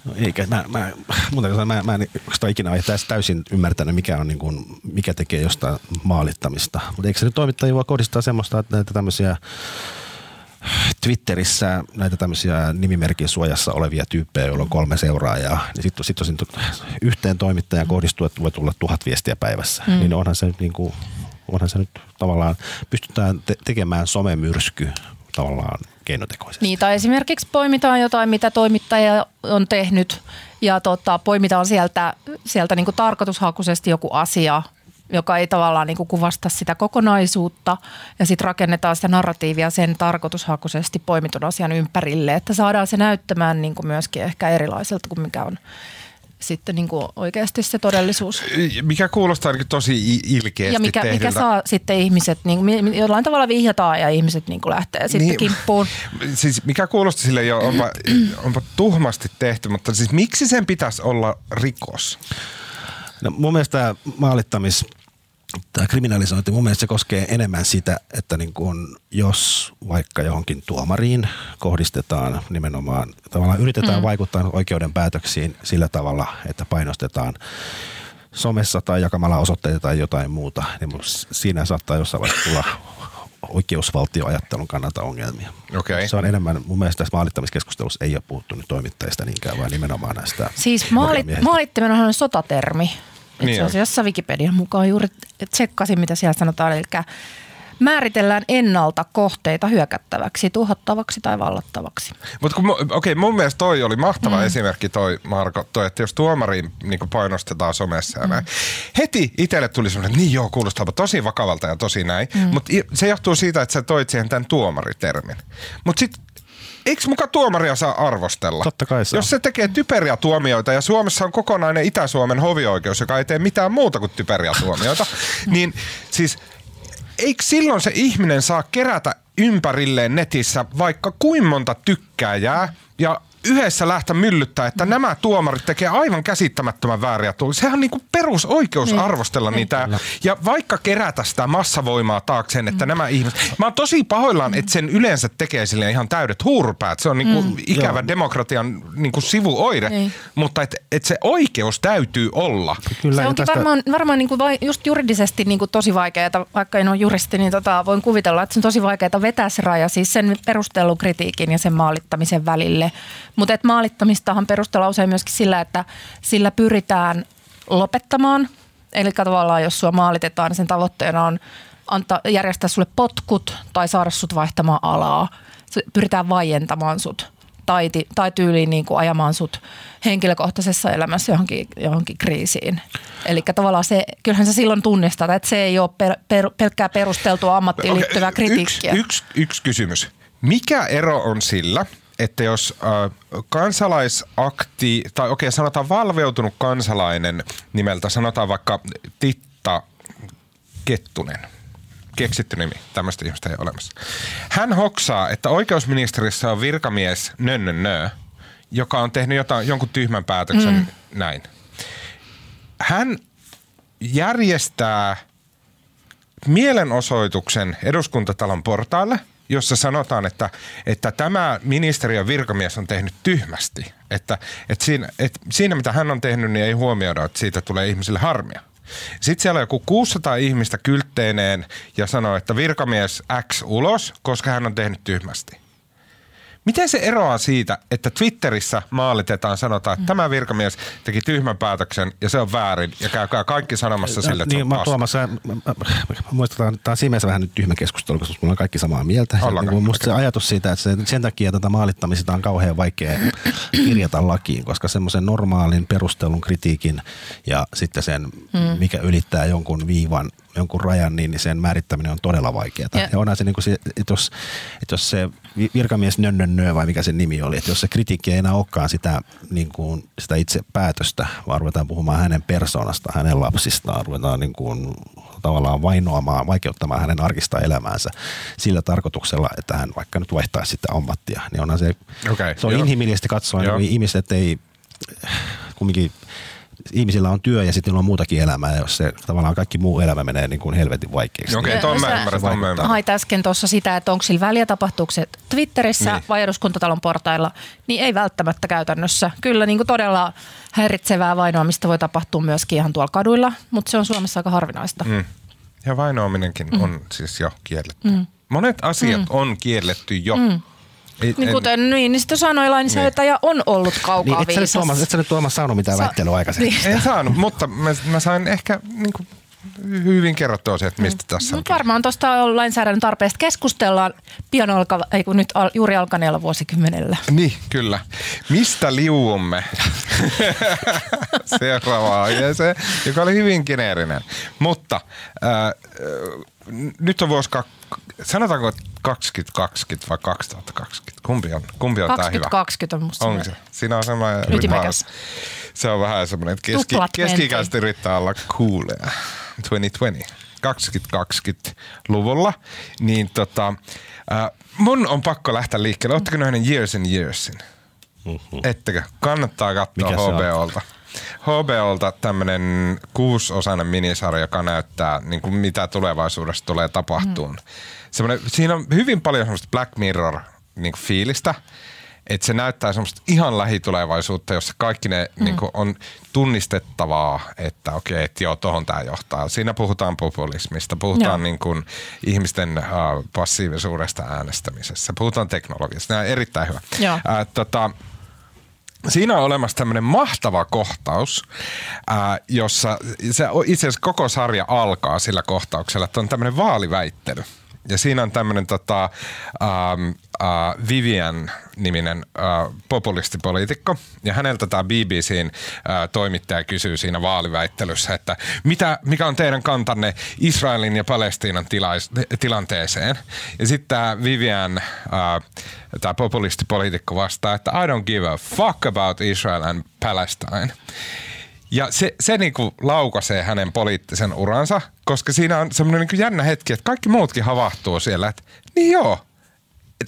No eikä, mä, mä, mä, mä, mä en oikeastaan ikinä ole täysin ymmärtänyt, mikä, on, niin kuin, mikä tekee jostain maalittamista. Mutta eikö se nyt toimittajia voi kohdistaa semmoista, että näitä tämmöisiä Twitterissä näitä tämmöisiä nimimerkin suojassa olevia tyyppejä, joilla on kolme seuraajaa, niin sitten sit sit yhteen toimittajan kohdistuu, että voi tulla tuhat viestiä päivässä. Mm. Niin onhan se nyt niin kuin, onhan se nyt tavallaan, pystytään te- tekemään somemyrsky tavallaan keinotekoisesti. Niin, tai esimerkiksi poimitaan jotain, mitä toimittaja on tehnyt ja tota, poimitaan sieltä, sieltä niin tarkoitushakuisesti joku asia, joka ei tavallaan niin kuvasta sitä kokonaisuutta ja sitten rakennetaan sitä narratiivia sen tarkoitushakuisesti poimitun asian ympärille, että saadaan se näyttämään niin myöskin ehkä erilaiselta kuin mikä on sitten niin kuin oikeasti se todellisuus. Mikä kuulostaa tosi ilkeästi Ja mikä, mikä saa sitten ihmiset, niin, jollain tavalla vihjataan ja ihmiset niin kuin lähtee niin, sitten kimppuun. Siis mikä kuulostaa sille jo, onpa, onpa tuhmasti tehty, mutta siis miksi sen pitäisi olla rikos? No mun mielestä maalittamis tämä kriminalisointi, mun mielestä se koskee enemmän sitä, että niin kuin jos vaikka johonkin tuomariin kohdistetaan nimenomaan, tavallaan yritetään mm. vaikuttaa oikeuden päätöksiin sillä tavalla, että painostetaan somessa tai jakamalla osoitteita tai jotain muuta, niin siinä saattaa jossain vaiheessa tulla oikeusvaltioajattelun kannalta ongelmia. Okay. Se on enemmän, mun mielestä tässä maalittamiskeskustelussa ei ole puhuttu nyt toimittajista niinkään, vaan nimenomaan näistä Siis maalit, maalittaminen on sotatermi. Itse niin asiassa Wikipedian mukaan juuri tsekkasin, mitä siellä sanotaan. Eli määritellään ennalta kohteita hyökättäväksi, tuhottavaksi tai vallattavaksi. Mutta okei, okay, mun mielestä toi oli mahtava mm. esimerkki toi, Marko, toi, että jos tuomariin niin painostetaan somessa ja mm. näin. Heti itselle tuli semmoinen, että niin joo, kuulostaa tosi vakavalta ja tosi näin. Mm. Mutta se johtuu siitä, että sä toit siihen tämän tuomaritermin. Mutta sitten eikö muka tuomaria saa arvostella? Totta kai saa. Jos se tekee typeriä tuomioita ja Suomessa on kokonainen Itä-Suomen hovioikeus, joka ei tee mitään muuta kuin typeriä tuomioita, niin siis eikö silloin se ihminen saa kerätä ympärilleen netissä vaikka kuin monta tykkääjää ja yhdessä lähteä myllyttää, että mm. nämä tuomarit tekee aivan käsittämättömän vääriä tulkintoja. Sehän on niin kuin perusoikeus niin. arvostella niin. niitä. Ja vaikka kerätä sitä massavoimaa taakseen, että mm. nämä ihmiset... Mä oon tosi pahoillaan, mm. että sen yleensä tekee sille ihan täydet huurupäät. Se on niin kuin mm. ikävä Joo. demokratian niin kuin sivuoire, niin. mutta että et se oikeus täytyy olla. Kyllä, se onkin tästä... varmaan, varmaan niin kuin just juridisesti niin kuin tosi vaikeaa, vaikka en ole juristi, niin tota, voin kuvitella, että se on tosi vaikeaa vetää se raja siis sen perustellun kritiikin ja sen maalittamisen välille. Mutta et maalittamistahan perustellaan usein myöskin sillä, että sillä pyritään lopettamaan. Eli tavallaan jos sua maalitetaan, niin sen tavoitteena on antaa, järjestää sulle potkut tai saada sut vaihtamaan alaa. Pyritään vaientamaan sut tai, tai tyyliin niin kuin ajamaan sut henkilökohtaisessa elämässä johonkin, johonkin kriisiin. Eli tavallaan se, kyllähän se silloin tunnistaa, että se ei ole per, per, pelkkää perusteltua ammattiin liittyvää kritiikkiä. Yksi, yksi, yksi kysymys. Mikä ero on sillä, että jos äh, kansalaisakti, tai okei okay, sanotaan valveutunut kansalainen nimeltä, sanotaan vaikka Titta Kettunen, keksitty nimi, tämmöistä ihmistä ei ole olemassa. Hän hoksaa, että oikeusministeriössä on virkamies nönnönnö, joka on tehnyt jotain, jonkun tyhmän päätöksen mm. näin. Hän järjestää mielenosoituksen eduskuntatalon portaalle – jossa sanotaan, että, että tämä ministeriön virkamies on tehnyt tyhmästi. Että, että, siinä, että siinä, mitä hän on tehnyt, niin ei huomioida, että siitä tulee ihmisille harmia. Sitten siellä on joku 600 ihmistä kyltteineen ja sanoo, että virkamies X ulos, koska hän on tehnyt tyhmästi. Miten se eroaa siitä, että Twitterissä maalitetaan, sanotaan, että tämä virkamies teki tyhmän päätöksen ja se on väärin ja käykää kaikki sanomassa sille, että niin, se on mä, Tuomas, muistetaan, että tämä on siinä vähän nyt tyhmä keskustelu, koska mulla on kaikki samaa mieltä. Niin musta se ajatus siitä, että se, sen takia tätä maalittamista on kauhean vaikea kirjata lakiin, koska semmoisen normaalin perustelun kritiikin ja sitten sen, hmm. mikä ylittää jonkun viivan jonkun rajan, niin sen määrittäminen on todella vaikeaa. Ja, ja onhan se, niin kuin se että, jos, että jos se virkamies nönnönnö vai mikä sen nimi oli, että jos se kritiikki ei enää olekaan sitä, niin kuin, sitä itse päätöstä, vaan ruvetaan puhumaan hänen persoonasta, hänen lapsistaan, ruvetaan niin kuin, tavallaan vainoamaan, vaikeuttamaan hänen arkista elämäänsä sillä tarkoituksella, että hän vaikka nyt vaihtaisi sitä ammattia, niin onhan se, okay, se on joo. inhimillisesti katsoen, niin ihmiset ei kumminkin – ihmisillä on työ ja sitten on muutakin elämää, jos se tavallaan kaikki muu elämä menee niin kuin helvetin vaikeaksi. Okei, okay, tuon mä ymmärrän. Hait äsken tuossa sitä, että onko sillä väliä tapahtuuko se Twitterissä niin. vai eduskuntatalon portailla, niin ei välttämättä käytännössä. Kyllä niin kuin todella häiritsevää vainoamista voi tapahtua myöskin ihan tuolla kaduilla, mutta se on Suomessa aika harvinaista. Mm. Ja vainoaminenkin mm. on siis jo kielletty. Mm. Monet asiat mm. on kielletty jo. Mm ei, niin kuten niin, niin sitten sanoi lainsäätäjä niin. on ollut kaukaa niin, et viisas. Tuomas, et sä nyt Tuomas saanut mitään Sa- väittelyä aikaisemmin. Niin. En saanut, mutta mä, mä sain ehkä niin kuin, hyvin kerrottua se, että mistä mm. tässä on. Mutta varmaan tuosta lainsäädännön tarpeesta keskustellaan pian alka, ei kun nyt al, juuri alkaneella vuosikymmenellä. Niin, kyllä. Mistä liuumme? Seuraava aiheeseen, joka oli hyvin geneerinen. Mutta äh, nyt on vuosi sanotaanko 2020 vai 2020? Kumpi on, kumpi on tämä hyvä? 2020 on musta Onko se? Siinä on semmoinen Ytimekäs. Se on vähän semmoinen, että keski, keski yrittää olla coolia. 2020. 2020-luvulla, niin tota, äh, mun on pakko lähteä liikkeelle. Oletteko nähneet Years and Yearsin? Mm-hmm. Ettekö? Kannattaa katsoa HBOlta. HBOlta tämmöinen kuusosainen minisarja, joka näyttää niin kuin mitä tulevaisuudessa tulee tapahtuun. Mm. siinä on hyvin paljon semmoista Black Mirror niin kuin fiilistä. Että se näyttää semmoista ihan lähitulevaisuutta, jossa kaikki ne mm. niin kuin on tunnistettavaa, että okei, että joo, tohon tämä johtaa. Siinä puhutaan populismista, puhutaan niin kuin ihmisten uh, passiivisuudesta äänestämisessä, puhutaan teknologiasta. Nämä on erittäin hyvä. Uh, tota, Siinä on olemassa tämmöinen mahtava kohtaus, ää, jossa se itse asiassa koko sarja alkaa sillä kohtauksella, että on tämmöinen vaaliväittely. Ja siinä on tämmöinen tota, ähm, äh, Vivian-niminen äh, populistipoliitikko. Ja häneltä tämä BBCn äh, toimittaja kysyy siinä vaaliväittelyssä, että mitä, mikä on teidän kantanne Israelin ja Palestiinan tilais, tilanteeseen. Ja sitten tämä Vivian, äh, tämä populistipoliitikko vastaa, että I don't give a fuck about Israel and Palestine. Ja se, se niin kuin laukaisee hänen poliittisen uransa, koska siinä on semmoinen niin jännä hetki, että kaikki muutkin havahtuu siellä, että niin joo,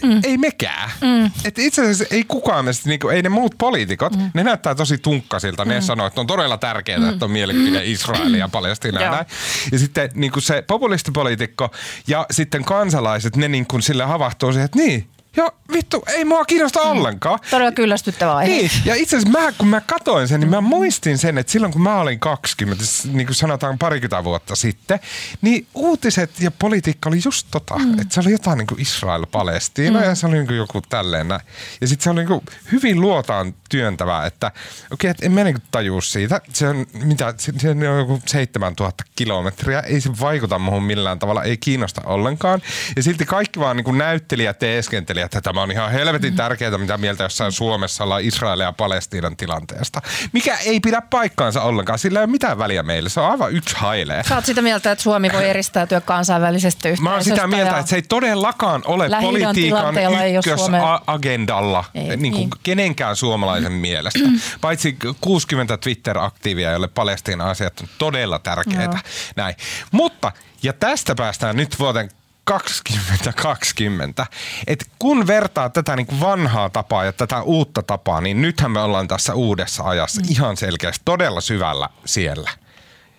mm. ei mekään. Mm. Et itse asiassa ei kukaan meistä, niin kuin, ei ne muut poliitikot, mm. ne näyttää tosi tunkkasilta. Mm. Ne sanoo, että on todella tärkeää, mm. että on mielipide Israelia ja Palestiina ja näin. Ja sitten niin kuin se populistipoliitikko ja sitten kansalaiset, ne niin kuin sille havahtuu siihen, että niin, ja vittu, ei mua kiinnosta mm. ollenkaan. Todella kyllästyttävä aihe. Niin, ja itse asiassa mä, kun mä katoin sen, niin mä muistin sen, että silloin kun mä olin 20, niin kuin sanotaan parikymmentä vuotta sitten, niin uutiset ja politiikka oli just tota, mm. että se oli jotain niin kuin Israel-Palestiina mm. ja se oli niin kuin joku tälleen näin. Ja sitten se oli niin kuin hyvin luotaan työntävää, että okei, okay, että en mä niin kuin tajua siitä. Se on, mitä, se, se on joku 7000 kilometriä, ei se vaikuta muuhun millään tavalla, ei kiinnosta ollenkaan. Ja silti kaikki vaan niin kuin näyttelijät teeskenteli ajatteli, että tämä on ihan helvetin tärkeää, mitä mieltä jossain Suomessa ollaan Israelin ja Palestiinan tilanteesta. Mikä ei pidä paikkaansa ollenkaan, sillä ei ole mitään väliä meille. Se on aivan yksi haile. Sä oot sitä mieltä, että Suomi voi eristäytyä kansainvälisestä yhteisöstä. Mä oon sitä mieltä, että se ei todellakaan ole politiikan ykkösagendalla niin niin. Niin kenenkään suomalaisen mielestä. Paitsi 60 Twitter-aktiivia, joille Palestiinan asiat on todella tärkeitä. Näin. Mutta, ja tästä päästään nyt vuoteen 2020. Et kun vertaa tätä niin vanhaa tapaa ja tätä uutta tapaa, niin nythän me ollaan tässä uudessa ajassa mm. ihan selkeästi todella syvällä siellä.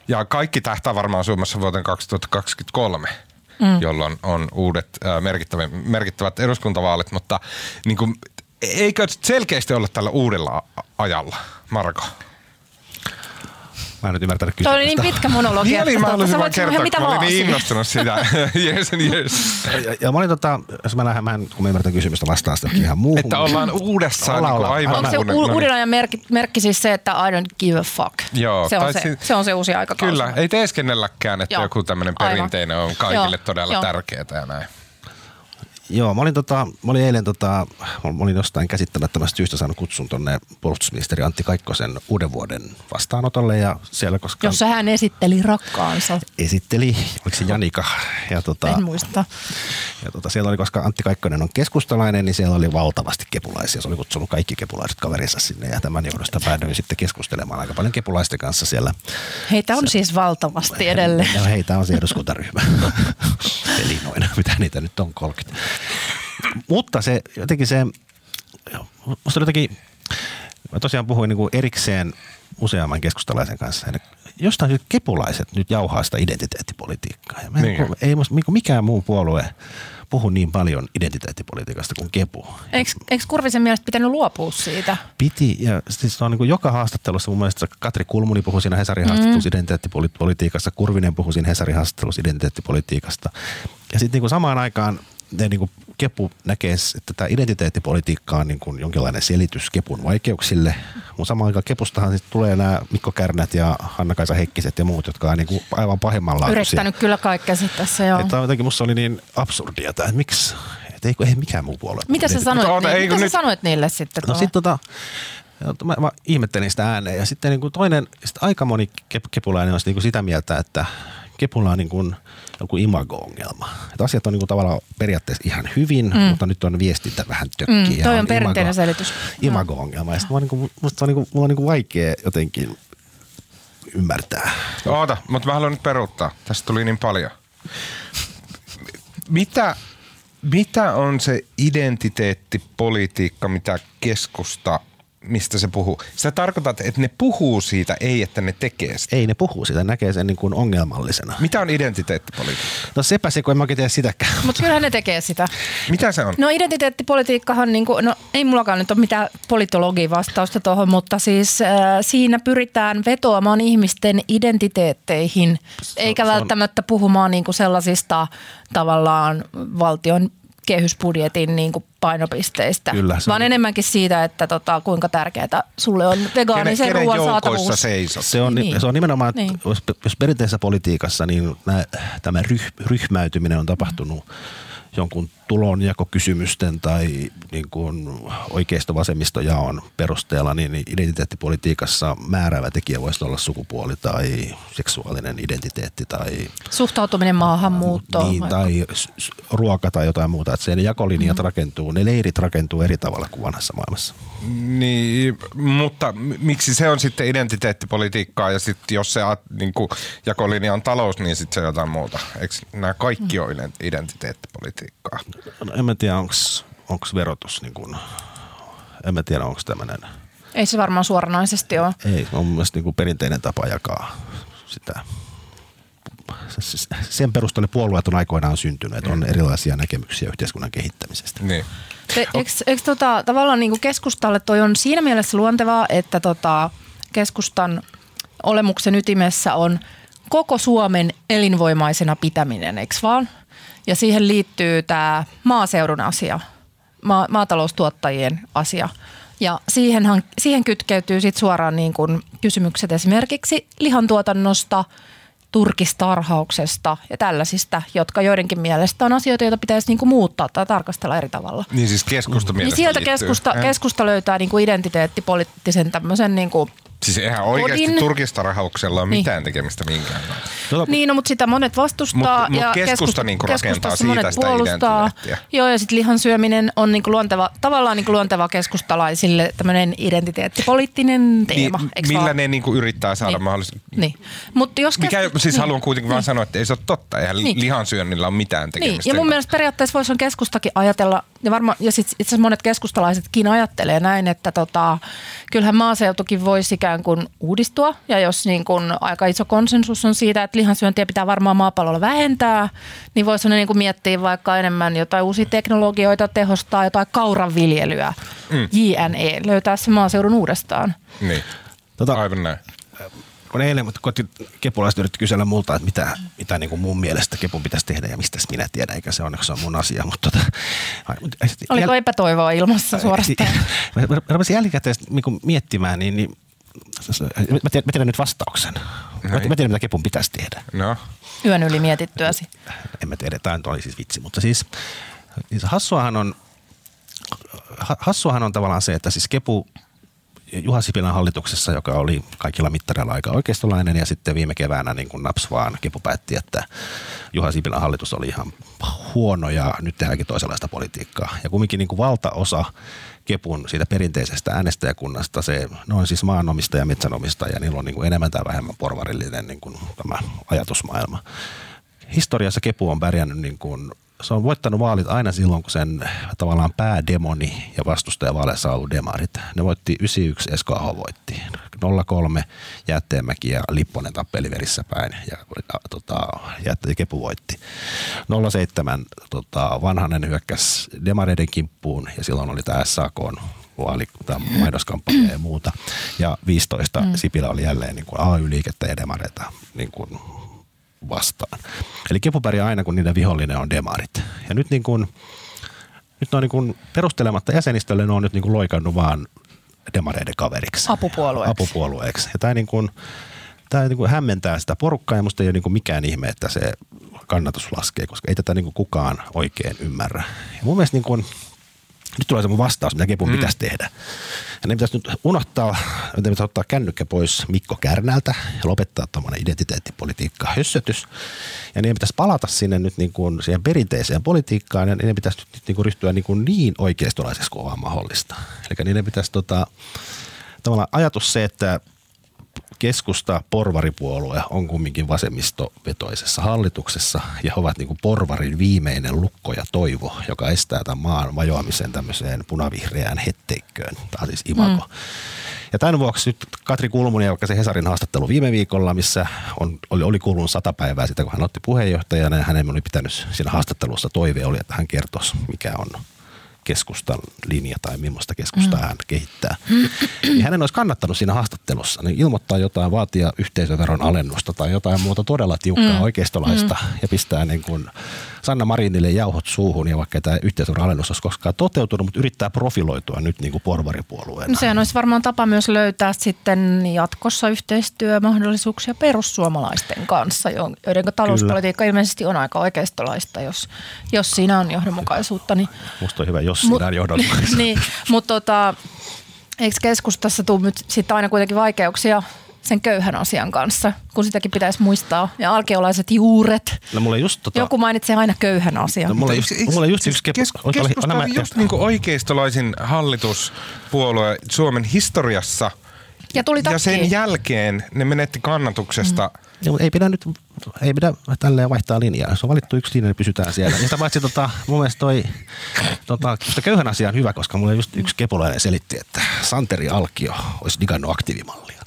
Ja kaikki tähtää varmaan Suomessa vuoteen 2023. Mm. jolloin on uudet äh, merkittävät, merkittävät eduskuntavaalit, mutta niin kuin, eikö selkeästi olla tällä uudella ajalla, Marko? Mä en nyt ymmärtänyt kysymystä. Tuo oli niin pitkä monologi. Niin, niin mä haluaisin vaan kertoa, mitä mä olin niin innostunut sitä. yes yes. Ja, ja mä olin tota, jos mä lähden, mä en, kun mä ymmärtän kysymystä, vastaan sitä ihan muuhun. Että ollaan uudessa olla, niin aivan Onko se uuden, u- uuden ajan merkki, merkki siis se, että I don't give a fuck? Joo. Se on, se, si- se, on se uusi aikakausi. Kyllä, ei teeskennelläkään, että Joo. joku tämmöinen perinteinen on kaikille Joo. todella Joo. tärkeää ja näin. Joo, mä olin, tota, mä olin eilen, tota, mä olin jostain käsittämättömästä syystä saanut kutsun tuonne puolustusministeri Antti Kaikkosen uuden vuoden vastaanotolle. Ja siellä, koska Jossa hän esitteli rakkaansa. Esitteli, oliko se Janika? Ja, tota, en muista. Ja tota, siellä oli, koska Antti Kaikkonen on keskustalainen, niin siellä oli valtavasti kepulaisia. Se oli kutsunut kaikki kepulaiset kaverinsa sinne ja tämän johdosta päädyin sitten keskustelemaan aika paljon kepulaisten kanssa siellä. Heitä on se, siis valtavasti edelleen. Ja heitä on se eduskuntaryhmä. Eli noin, mitä niitä nyt on 30. Mutta se jotenkin se, musta jotenkin, mä tosiaan puhuin niin kuin erikseen useamman keskustalaisen kanssa. Ja jostain kepulaiset nyt jauhaa sitä identiteettipolitiikkaa. Ja niin. niin ei musta, mikään muu puolue puhu niin paljon identiteettipolitiikasta kuin Kepu. Eikö, eikö Kurvisen mielestä pitänyt luopua siitä? Piti, ja siis on niin kuin joka haastattelussa mun mielestä Katri Kulmuni puhui siinä Hesarin haastattelussa mm. identiteettipolitiikasta, Kurvinen puhui siinä Hesarin haastattelussa identiteettipolitiikasta. Ja sitten niin samaan aikaan ne niin kuin Kepu näkee, että tämä identiteettipolitiikka on niin kuin jonkinlainen selitys Kepun vaikeuksille. Mutta samaan aikaan Kepustahan sit tulee nämä Mikko Kärnät ja Hanna-Kaisa Heikkiset ja muut, jotka on niin kuin aivan pahimmalla Yrittänyt kyllä kaikkea tässä, joo. Että jotenkin musta oli niin absurdia, että miksi, että ei, ei mikään muu puolue. Mitä sä sanoit, Mutta, niin, mitä sä nyt... sanoit niille sitten? No sitten tota, Mä, mä ihmettelin sitä ääneen ja sitten niin kuin toinen, sit aika moni kepulainen on niin kuin sitä mieltä, että Kepulla on niin kuin joku imago-ongelma. Että asiat on niin kuin tavallaan periaatteessa ihan hyvin, mm. mutta nyt on viestintä vähän tökkii. Mm, toi on, on perinteinen imago, selitys. Imago-ongelma. Ja sitten niin kuin, musta on, niin kuin, mulla on niin kuin vaikea jotenkin ymmärtää. Oota, mutta mä haluan nyt peruuttaa. Tästä tuli niin paljon. Mitä, mitä on se identiteettipolitiikka, mitä keskusta mistä se puhuu. Sä tarkoitat, että ne puhuu siitä, ei että ne tekee sitä. Ei ne puhuu sitä, näkee sen niin kuin ongelmallisena. Mitä on identiteettipolitiikka? No sepä se, kun en mä oikein tiedä sitäkään. Mutta kyllä ne tekee sitä. Mitä se on? No identiteettipolitiikkahan, niin kuin, no ei mullakaan nyt ole mitään politologia vastausta tuohon, mutta siis äh, siinä pyritään vetoamaan ihmisten identiteetteihin, se, eikä se välttämättä on... puhumaan niin kuin sellaisista tavallaan valtion kehysbudjetin niin kuin painopisteistä, Kyllä, vaan on... enemmänkin siitä, että tota, kuinka tärkeää sulle on vegaanisen kenen, ruoan saatavuus. Seisot? Se on, niin. se on nimenomaan, että niin. jos, jos perinteisessä politiikassa niin nää, tämä ryh, ryhmäytyminen on tapahtunut – jonkun tulonjakokysymysten tai niin kuin oikeisto-vasemmistojaon perusteella, niin identiteettipolitiikassa määräävä tekijä voisi olla sukupuoli tai seksuaalinen identiteetti tai... Suhtautuminen maahanmuuttoon. Niin, tai ruoka tai jotain muuta. Että ne jakolinjat mm. rakentuu, ne leirit rakentuu eri tavalla kuin vanhassa maailmassa. Niin, mutta miksi se on sitten identiteettipolitiikkaa ja sitten jos se niin kuin jakolinja on talous, niin sitten se on jotain muuta. Eikö nämä kaikki mm. ole identiteettipolitiikkaa? No, en mä tiedä, onko verotus niin kuin, en mä tiedä, onko tämmöinen. Ei se varmaan suoranaisesti ole. Ei, on mun mielestä niin kuin perinteinen tapa jakaa sitä sen perusteella puolueet on aikoinaan syntynyt, että on mm. erilaisia näkemyksiä yhteiskunnan kehittämisestä. Niin. Eikö, eikö tota, tavallaan niin kuin keskustalle toi on siinä mielessä luontevaa, että tota, keskustan olemuksen ytimessä on koko Suomen elinvoimaisena pitäminen, eikö vaan? Ja siihen liittyy tämä maaseudun asia, ma- maataloustuottajien asia. Ja siihen, siihen kytkeytyy sit suoraan niin kun kysymykset esimerkiksi lihantuotannosta, turkistarhauksesta ja tällaisista, jotka joidenkin mielestä on asioita, joita pitäisi niin kuin muuttaa tai tarkastella eri tavalla. Niin siis keskusta niin sieltä keskusta, keskusta löytää niin kuin identiteettipoliittisen tämmöisen niin kuin Siis eihän oikeasti Odin. turkistarhauksella ole niin. mitään tekemistä minkään no, niin, no, mutta sitä monet vastustaa. Mutta mut keskusta, keskusta niin rakentaa siitä sitä puolustaa. Joo, ja sitten lihan syöminen on niin kuin luonteva, tavallaan niin kuin luonteva keskustalaisille tämmöinen identiteettipoliittinen teema. Niin, millä vaan? ne niin kuin yrittää saada niin. mahdollisuus. Niin. Mutta jos Mikä, kesku... siis niin. haluan kuitenkin niin. vaan sanoa, että ei se ole totta. Eihän niin. lihansyönnillä ole mitään niin, tekemistä. Niin. Ja mun mielestä periaatteessa voisi on keskustakin ajatella, ja, varma, ja sit, itse asiassa monet keskustalaisetkin ajattelee näin, että tota, kyllähän maaseutukin voisi ikään kuin uudistua. Ja jos niin kuin aika iso konsensus on siitä, että lihansyöntiä pitää varmaan maapallolla vähentää, niin voisi niin kuin miettiä vaikka enemmän jotain uusia teknologioita, tehostaa jotain kauranviljelyä, mm. JNE, löytää se maaseudun uudestaan. Niin, tota, aivan näin kun eilen koti kepulaiset yritti kysellä multa, että mitä, mitä niin kuin mun mielestä kepun pitäisi tehdä ja mistä minä tiedän, eikä se onneksi ole mun asia. Mutta tota, Oliko jäl... epätoivoa ilmassa suorastaan? mä, mä, mä jälkikäteen niin miettimään, niin, niin mä tiedän, mä tiedän nyt vastauksen. Mä, mä tiedän, mitä kepun pitäisi tehdä. No. Yön yli mietittyäsi. En mä tiedä, tämä oli siis vitsi, mutta siis, siis hassuahan on, hassuahan on tavallaan se, että siis kepu Juha Sipilän hallituksessa, joka oli kaikilla mittareilla aika oikeistolainen ja sitten viime keväänä niin kuin naps vaan kepu päätti, että Juha Sipilän hallitus oli ihan huono ja nyt tehdäänkin toisenlaista politiikkaa. Ja kumminkin niin kuin valtaosa kepun siitä perinteisestä äänestäjäkunnasta, se, ne on siis maanomista ja metsänomista ja niillä on niin kuin enemmän tai vähemmän porvarillinen niin kuin tämä ajatusmaailma. Historiassa kepu on pärjännyt niin kuin se on voittanut vaalit aina silloin, kun sen tavallaan päädemoni ja vastustaja vaaleissa on ollut demarit. Ne voitti 91, Esko Aho voitti. 03 Jätteenmäki ja Lipponen tappeli verissä päin ja, ja tota, Jätte, Kepu voitti. 07 tota, Vanhanen hyökkäsi demareiden kimppuun ja silloin oli tämä SAK vaali, mainoskampanja ja muuta. Ja 15 mm. Sipilä oli jälleen niin kuin AY-liikettä ja demareita niin kuin vastaan. Eli kepu pärjää aina, kun niiden vihollinen on demarit. Ja nyt, niin kuin, nyt on niin kuin perustelematta jäsenistölle, ne on nyt niin kuin loikannut vaan demareiden kaveriksi. Apupuolueeksi. Apupuolueeksi. Ja tämä, niin kuin, tämä niin kuin hämmentää sitä porukkaa ja musta ei ole niin kuin mikään ihme, että se kannatus laskee, koska ei tätä niin kuin kukaan oikein ymmärrä. Ja mun mielestä niin kuin, nyt tulee se mun vastaus, mitä Kepun mm. pitäisi tehdä. Ne pitäisi nyt unohtaa, ne pitäisi ottaa kännykkä pois Mikko Kärnältä ja lopettaa tuommoinen identiteettipolitiikka hössötys. Ja niiden pitäisi palata sinne nyt niin kuin siihen perinteiseen politiikkaan ja niiden pitäisi nyt niin kuin ryhtyä niin, kuin niin oikeistolaiseksi kuin vaan mahdollista. Eli niiden pitäisi tota, tavallaan ajatus se, että keskusta porvaripuolue on kumminkin vasemmistovetoisessa hallituksessa ja ovat niin kuin porvarin viimeinen lukko ja toivo, joka estää tämän maan vajoamisen tämmöiseen punavihreään hetteikköön. Tämä on siis imago. Mm. Ja tämän vuoksi nyt Katri Kulmuni, joka se Hesarin haastattelu viime viikolla, missä on, oli, oli kulunut sata päivää sitä, kun hän otti puheenjohtajana ja hänen oli pitänyt siinä haastattelussa toive oli, että hän kertoisi, mikä on keskustan linja tai millaista keskustaa mm. hän kehittää. Niin hänen olisi kannattanut siinä haastattelussa niin ilmoittaa jotain, vaatia yhteisöveron alennusta tai jotain muuta todella tiukkaa mm. oikeistolaista mm. ja pistää niin kuin Sanna Marinille jauhot suuhun ja vaikka tämä yhteisöveron alennus olisi koskaan toteutunut, mutta yrittää profiloitua nyt niin kuin porvaripuolueena. No sehän olisi varmaan tapa myös löytää sitten jatkossa yhteistyömahdollisuuksia perussuomalaisten kanssa, joiden talouspolitiikka Kyllä. ilmeisesti on aika oikeistolaista, jos, jos siinä on johdonmukaisuutta. Niin, Musta on hyvä, jos siinä on johdonmukaisuutta. niin, mutta tota, eikö keskustassa tule nyt sitten aina kuitenkin vaikeuksia sen köyhän asian kanssa, kun sitäkin pitäisi muistaa. Ja alkeolaiset juuret. No, mulle just tota... Joku mainitsee aina köyhän asian. No, mulle just, mulle just yksi kepu... Keskusta on just niin oikeistolaisin hallituspuolue Suomen historiassa. Ja, tuli ja sen jälkeen ne menetti kannatuksesta. Mm. Ei pidä nyt ei pidä tälleen vaihtaa linjaa. Jos on valittu yksi linja, niin pysytään siellä. Ja sitä paitsi tota, mun mielestä toi tota, köyhän asia on hyvä, koska mulle just yksi kepulainen selitti, että Santeri Alkio olisi digannut aktiivimallia.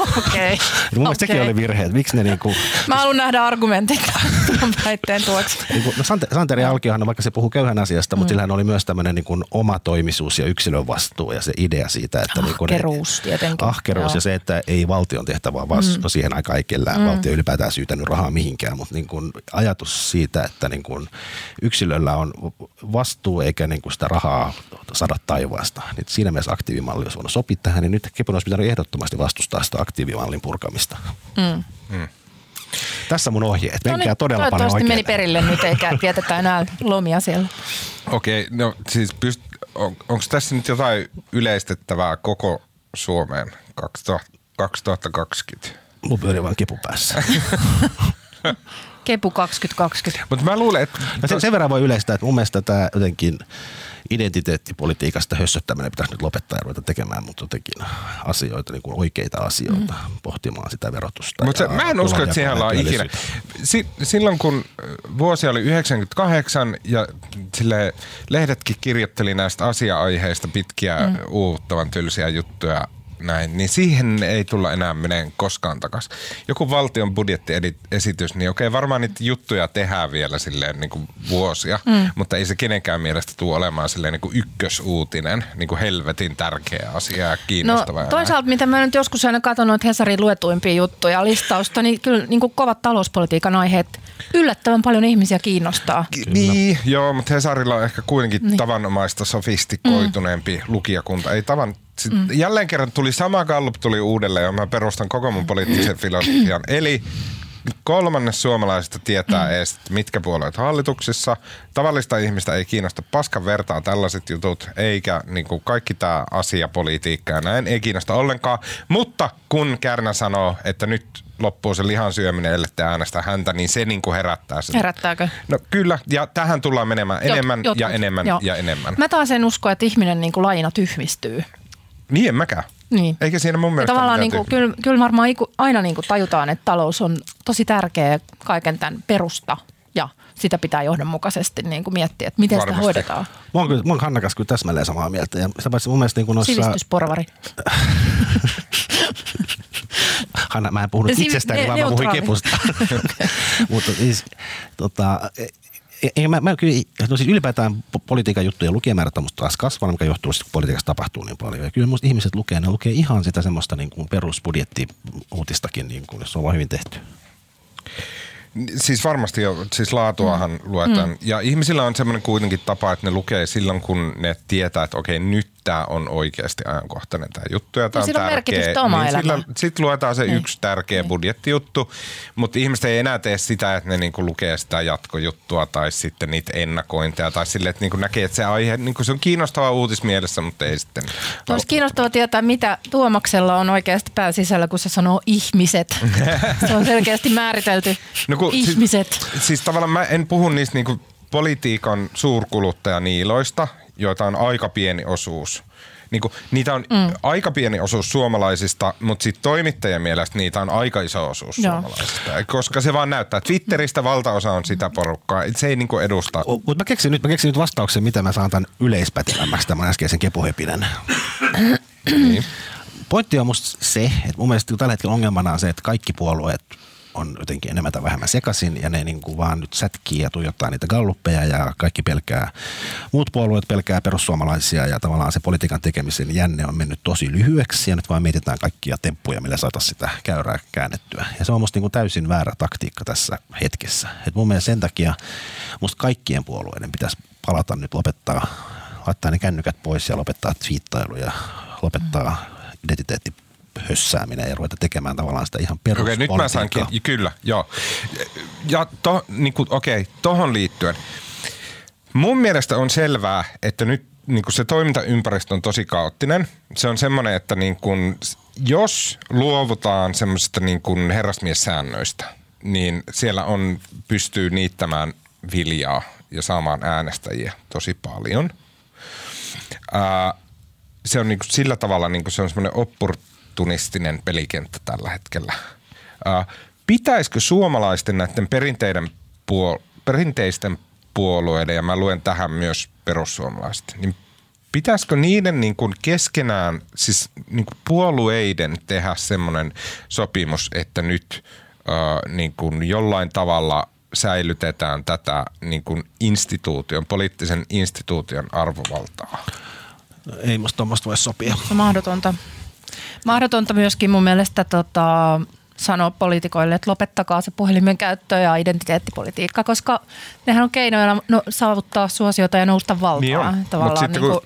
Okei. Okay. Mun mielestä okay. sekin oli virhe, miksi ne niinku... Mä haluan nähdä argumentit tuon väitteen tuoksi. Niinku, no Santeri Alkiohan, vaikka se puhuu köyhän asiasta, mm. mutta sillähän oli myös tämmöinen niinku oma toimisuus ja yksilön vastuu ja se idea siitä, että... Ahkeruus ne, tietenkin. Ahkeruus Joo. ja se, että ei valtion tehtävää vaan mm. no siihen aikaan ei kellään mm. valtio ylipäätään syytänyt rahaa mihinkään, mutta niinku ajatus siitä, että niinku yksilöllä on vastuu eikä niinku sitä rahaa saada taivaasta, niin siinä mielessä aktiivimalli olisi voinut sopia tähän, niin nyt Kepun olisi pitänyt ehdottomasti vastustaa sitä aktiivimallin purkamista. Mm. Mm. Tässä mun ohjeet. Menkää no niin, todella paljon oikein. meni perille nyt, eikä vietetä enää lomia siellä. Okei, okay, no siis pyst- on, onko tässä nyt jotain yleistettävää koko Suomeen 2020? Mun pyörii vaan kepu päässä. Kepu 2020. Mutta mä luulen, että... No sen, sen verran voi yleistää, että mun mielestä tämä jotenkin identiteettipolitiikasta hössöttäminen pitäisi nyt lopettaa ja ruveta tekemään, mutta jotenkin asioita, niin kuin oikeita asioita, mm. pohtimaan sitä verotusta. Mutta mä en usko, että siellä on ikinä. Si- silloin kun vuosi oli 98 ja sille lehdetkin kirjoitteli näistä asia-aiheista pitkiä mm. uuttavan tylsiä juttuja näin, niin siihen ei tulla enää meneen koskaan takas. Joku valtion budjettiesitys, niin okei, varmaan niitä juttuja tehdään vielä silleen niin kuin vuosia, mm. mutta ei se kenenkään mielestä tule olemaan silleen niin kuin ykkösuutinen, niin kuin helvetin tärkeä asia ja kiinnostava. No, toisaalta, mitä mä nyt joskus aina katsonut Hesarin luetuimpia juttuja listausta, niin kyllä niin kuin kovat talouspolitiikan aiheet yllättävän paljon ihmisiä kiinnostaa. Kyllä. Niin, joo, mutta Hesarilla on ehkä kuitenkin niin. tavanomaista sofistikoituneempi mm. lukijakunta. Ei tavan mm. Jälleen kerran tuli sama Gallup tuli uudelleen ja mä perustan koko mun poliittisen filosofian. Eli kolmannes suomalaisista tietää mm. edes, mitkä puolueet hallituksissa. Tavallista ihmistä ei kiinnosta paskan vertaa tällaiset jutut, eikä niin kuin kaikki tämä asiapolitiikka ja näin ei kiinnosta ollenkaan. Mutta kun Kärnä sanoo, että nyt loppuu se lihan syöminen, ellette äänestä häntä, niin se niin kuin herättää sen. Herättääkö? No kyllä, ja tähän tullaan menemään enemmän Jot, ja enemmän Joo. ja enemmän. Mä taas en usko, että ihminen niin kuin lajina tyhmistyy. Niin en mäkään. Niin. Eikä siinä mun mielestä tavallaan niin kuin, kyllä, kyllä varmaan aina niin kuin tajutaan, että talous on tosi tärkeä kaiken tämän perusta ja sitä pitää johdonmukaisesti niin kuin miettiä, että miten Varmasti. sitä hoidetaan. Mä oon, kyllä, mä oon kyllä täsmälleen samaa mieltä. Ja sitä paitsi mun mielestä niin kuin noissa... Sivistysporvari. Hanna, mä en puhunut Siv- itsestäni, vaan mä puhuin kepusta. Mutta siis, tota, ei, mä, mä kyllä, no siis ylipäätään politiikan juttuja lukijamäärät on musta taas kasvanut, mikä johtuu siitä, kun politiikassa tapahtuu niin paljon. Ja kyllä musta ihmiset lukee, ne lukee ihan sitä semmoista niin kuin perusbudjetti-uutistakin, niin kuin, se on vaan hyvin tehty. Siis varmasti jo, siis laatuahan mm. luetaan. Mm. Ja ihmisillä on semmoinen kuitenkin tapa, että ne lukee silloin, kun ne tietää, että okei, nyt tämä on oikeasti ajankohtainen tämä juttu ja tämä on tärkeä. Niin Sitten luetaan se niin. yksi tärkeä niin. budjettijuttu, mutta ihmiset ei enää tee sitä, että ne niinku lukee sitä jatkojuttua tai sitten niitä ennakointeja tai sille, että niinku näkee, että se aihe niinku se on kiinnostava uutis mielessä, mutta ei sitten. Olisi kiinnostavaa tietää, mitä Tuomaksella on oikeasti pääsisällä, kun se sanoo ihmiset. se on selkeästi määritelty no kun, ihmiset. Siis, siis tavallaan mä en puhu niistä niinku politiikan suurkuluttajaniiloista, joita on aika pieni osuus. Niin kuin, niitä on mm. aika pieni osuus suomalaisista, mutta sitten toimittajien mielestä niitä on aika iso osuus Joo. suomalaisista. Koska se vaan näyttää, että Twitteristä valtaosa on sitä porukkaa. Se ei niin kuin edusta. Mutta mä keksin nyt, mä keksin nyt vastauksen, mitä mä saan tämän yleispätevämmäksi tämän äskeisen kepuhepinen. niin. Pointti on musta se, että mun mielestä tällä hetkellä ongelmana on se, että kaikki puolueet on jotenkin enemmän tai vähemmän sekaisin ja ne niin kuin vaan nyt sätkii ja tuijottaa niitä galluppeja ja kaikki pelkää, muut puolueet pelkää perussuomalaisia ja tavallaan se politiikan tekemisen jänne on mennyt tosi lyhyeksi ja nyt vaan mietitään kaikkia temppuja, millä saataisiin sitä käyrää käännettyä. Ja se on musta niin kuin täysin väärä taktiikka tässä hetkessä. Et mun mielestä sen takia musta kaikkien puolueiden pitäisi palata nyt lopettaa, laittaa ne kännykät pois ja lopettaa twiittailu ja lopettaa identiteetti hössääminen ja ruveta tekemään tavallaan sitä ihan peruspolitiikkaa. Okei, nyt mä saankin, kyllä, joo. Ja to, niin kuin, okei, tohon liittyen. Mun mielestä on selvää, että nyt niin kuin se toimintaympäristö on tosi kaoottinen. Se on semmoinen, että niin kuin, jos luovutaan semmoisista niin kuin herrasmiessäännöistä, niin siellä on, pystyy niittämään viljaa ja saamaan äänestäjiä tosi paljon. Ää, se on niin kuin sillä tavalla niin kuin se on semmoinen oppor, opportunistinen pelikenttä tällä hetkellä. Pitäisikö suomalaisten näiden perinteiden puol- perinteisten puolueiden, ja mä luen tähän myös perussuomalaiset, niin pitäisikö niiden niin kuin keskenään, siis niin kuin puolueiden tehdä semmoinen sopimus, että nyt äh, niin kuin jollain tavalla säilytetään tätä niin kuin instituution, poliittisen instituution arvovaltaa? Ei musta tuommoista voi sopia. Mahdotonta. Mahdotonta myöskin mun mielestä tota, sanoa poliitikoille, että lopettakaa se puhelimen käyttö ja identiteettipolitiikka, koska nehän on keinoja no, saavuttaa suosiota ja nousta valtaan. Niin on. Sitten, niin kuin,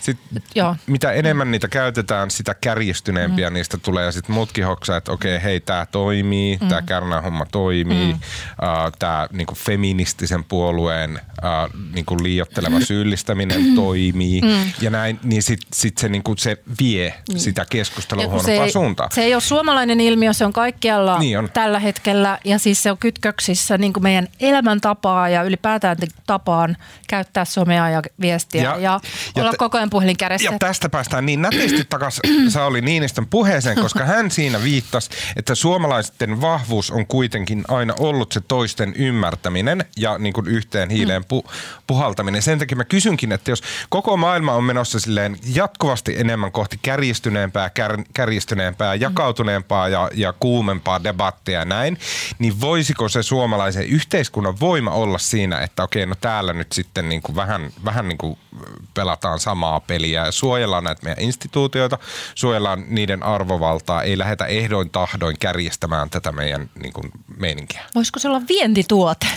sit, joo. mitä enemmän niitä käytetään, sitä kärjistyneempiä mm. niistä tulee ja sitten muutkin hoksaa, että okei, hei, tämä toimii, mm. tämä kärnähomma toimii, mm. uh, tämä niinku feministisen puolueen uh, niinku liiotteleva syyllistäminen mm. toimii mm. ja näin, niin sitten sit se, niinku, se vie mm. sitä keskustelua huonompaan suuntaan. Se ei ole suomalainen ilmiö, se on kaikki kaikkialla niin on. tällä hetkellä ja siis se on kytköksissä niin kuin meidän elämäntapaa ja ylipäätään tapaan käyttää somea ja viestiä ja, ja, ja olla t- koko ajan puhelin kädessä. Ja tästä päästään niin nätisti takaisin Sauli Niinistön puheeseen, koska hän siinä viittasi, että suomalaisten vahvuus on kuitenkin aina ollut se toisten ymmärtäminen ja niin kuin yhteen hiileen pu- puhaltaminen. Sen takia mä kysynkin, että jos koko maailma on menossa silleen jatkuvasti enemmän kohti kärjistyneempää, kär, kärjistyneempää, jakautuneempaa ja, ja kuum kuumempaa debattia ja näin, niin voisiko se suomalaisen yhteiskunnan voima olla siinä, että okei, no täällä nyt sitten niin kuin vähän, vähän niin kuin pelataan samaa peliä ja suojellaan näitä meidän instituutioita, suojellaan niiden arvovaltaa, ei lähdetä ehdoin tahdoin kärjestämään tätä meidän niin kuin, meininkiä. Voisiko se olla vientituote?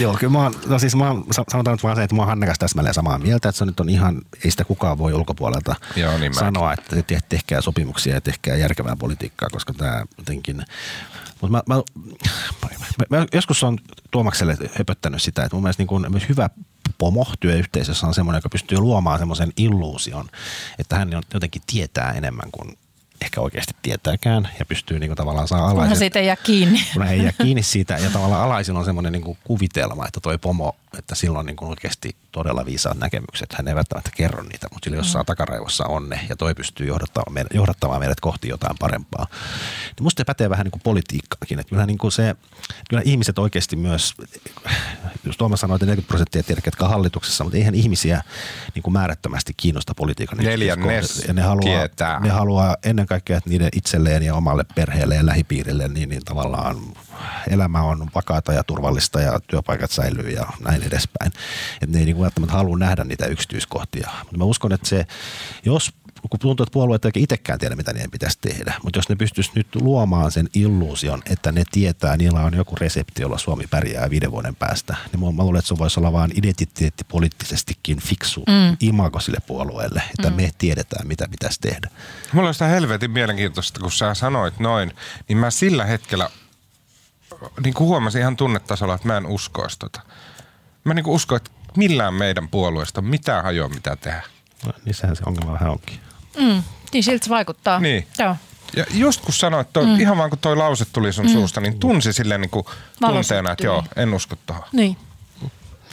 Joo, kyllä mä oon, no siis mä oon, sanotaan nyt vaan se, että mä oon Hannekas täsmälleen samaa mieltä, että se nyt on ihan, ei sitä kukaan voi ulkopuolelta Joo, niin sanoa, että te, tehkää sopimuksia ja tehkää järkevää politiikkaa, koska tämä jotenkin, mutta mä, mä, mä, mä, joskus on Tuomakselle höpöttänyt sitä, että mun mielestä niin kuin myös hyvä pomo työyhteisössä on semmoinen, joka pystyy luomaan semmoisen illuusion, että hän jotenkin tietää enemmän kuin ehkä oikeasti tietääkään ja pystyy niin kuin tavallaan saa alaiset. Kunhan siitä ei jää kiinni. Kun ei jää kiinni siitä ja tavallaan alaisilla on semmoinen niin kuin kuvitelma, että toi pomo, että silloin niin kuin oikeasti todella viisaat näkemykset. Hän ei välttämättä kerro niitä, mutta sillä jossain mm. takaraivossa on ne ja toi pystyy johdattamaan meidät, johdattamaan meidät kohti jotain parempaa. Niin musta se pätee vähän niin kuin politiikkaakin, että kyllä, niin kuin se, kyllä ihmiset oikeasti myös, jos Tuomas sanoi, että 40 prosenttia tiedä, ketkä on hallituksessa, mutta eihän ihmisiä niin kuin määrättömästi kiinnosta politiikan. Neljännes ja ne haluaa, ne haluaa ennen kaikkea, että niiden itselleen ja omalle perheelle ja lähipiirille, niin, niin tavallaan elämä on vakaata ja turvallista ja työpaikat säilyy ja näin edespäin. Että ne ei niin välttämättä halua nähdä niitä yksityiskohtia. Mutta mä uskon, että se, jos kun tuntuu, että puolueet ei itsekään tiedä, mitä niiden pitäisi tehdä. Mutta jos ne pystyisi nyt luomaan sen illuusion, että ne tietää, niillä on joku resepti, jolla Suomi pärjää viiden vuoden päästä, niin mä luulen, että se voisi olla vain identiteettipoliittisestikin fiksu mm. imago sille puolueelle, että mm. me tiedetään, mitä pitäisi tehdä. Mulla on sitä helvetin mielenkiintoista, kun sä sanoit noin, niin mä sillä hetkellä niin kuin huomasin ihan tunnetasolla, että mä en uskoisi tota. Mä niin kuin uskon, että millään meidän puolueesta mitään hajoa mitä tehdä. No, niin sehän se ongelma vähän onkin. Mm, niin siltä se vaikuttaa. Niin. Joo. Ja just kun sanoit, toi, mm. ihan vaan kun toi lause tuli sun mm. suusta, niin tunsi silleen niin kuin tunteena, että joo, en usko tuohon. Niin.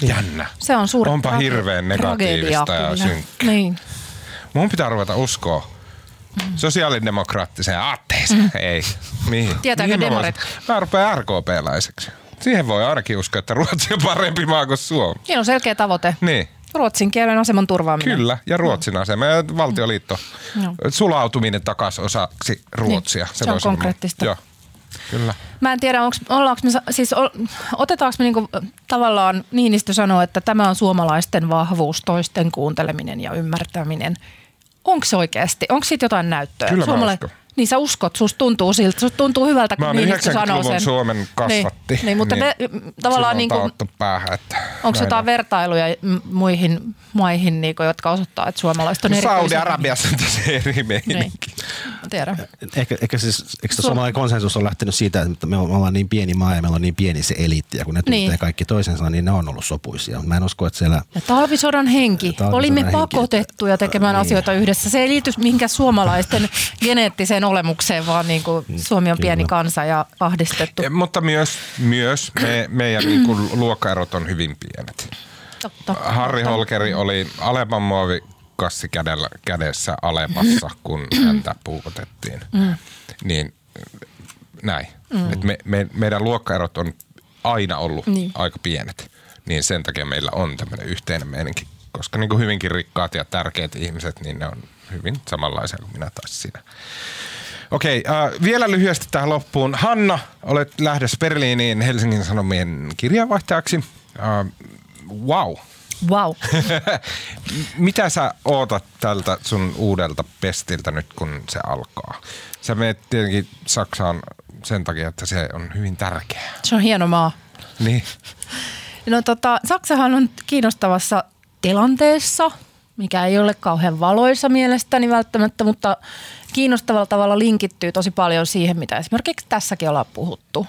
Jännä. Se on suuri Onpa hirveän negatiivista ja synkkää. Niin. Mun pitää ruveta uskoa. Sosiaalidemokraattiseen aatteeseen. Mm. Ei. Mihin? Tietääkö Mihin demarit? Mä, mä rupean RKP-läiseksi. Siihen voi ainakin uskoa, että Ruotsi on parempi maa kuin Suomi. Siinä on selkeä tavoite. Niin. Ruotsin kielen aseman turvaaminen. Kyllä, ja Ruotsin asema ja valtioliitto. No. Sulautuminen takaisin osaksi Ruotsia. Niin, se, se on konkreettista. Joo. Kyllä. Mä en tiedä, onko, ollaanko me, siis otetaanko me niinku, tavallaan, Niinistö sanoo, että tämä on suomalaisten vahvuus, toisten kuunteleminen ja ymmärtäminen. Onko se oikeasti? Onko siitä jotain näyttöä? Kyllä Suomala- niin sä uskot, susta tuntuu siltä, susta tuntuu hyvältä, kun niin sanoo sen. Suomen kasvatti. Niin, niin mutta niin, me, tavallaan niin kuin, päähän, että onko jotain vertailuja muihin maihin, niin kuin, jotka osoittaa, että suomalaiset on no, Saudi-Arabiassa on tosi eri meininki. Niin. Tiedän. Ehkä, ehkä siis, eikö suomalainen konsensus on lähtenyt siitä, että me ollaan niin pieni maa ja meillä on niin pieni se eliitti, ja kun ne tuntee niin. kaikki toisensa, niin ne on ollut sopuisia. Mä en usko, että siellä... Ja talvisodan henki. Talvisodan Olimme henki, pakotettuja tekemään niin. asioita yhdessä. Se ei liity minkä suomalaisten geneettiseen olemukseen, vaan niin kuin mm, Suomi on pieni kansa ja ahdistettu. Ja, mutta myös, myös me, meidän niin kuin luokkaerot on hyvin pienet. Totta, Harri totta. Holkeri oli Alepan muovi kassi kädellä, kädessä Alepassa, kun häntä puukotettiin. Mm. Niin näin. Mm. Et me, me, meidän luokkaerot on aina ollut niin. aika pienet. Niin sen takia meillä on tämmöinen yhteinen meininki. Koska niin kuin hyvinkin rikkaat ja tärkeät ihmiset, niin ne on hyvin samanlaisia kuin minä taas sinä. Okei, äh, vielä lyhyesti tähän loppuun. Hanna, olet lähdössä Berliiniin Helsingin Sanomien kirjavaihtajaksi. Äh, wow. Wow. Mitä sä ootat tältä sun uudelta pestiltä nyt, kun se alkaa? Sä menet tietenkin Saksaan sen takia, että se on hyvin tärkeää. Se on hieno maa. Niin. No tota, Saksahan on kiinnostavassa tilanteessa, mikä ei ole kauhean valoisa mielestäni välttämättä, mutta kiinnostavalla tavalla linkittyy tosi paljon siihen, mitä esimerkiksi tässäkin ollaan puhuttu.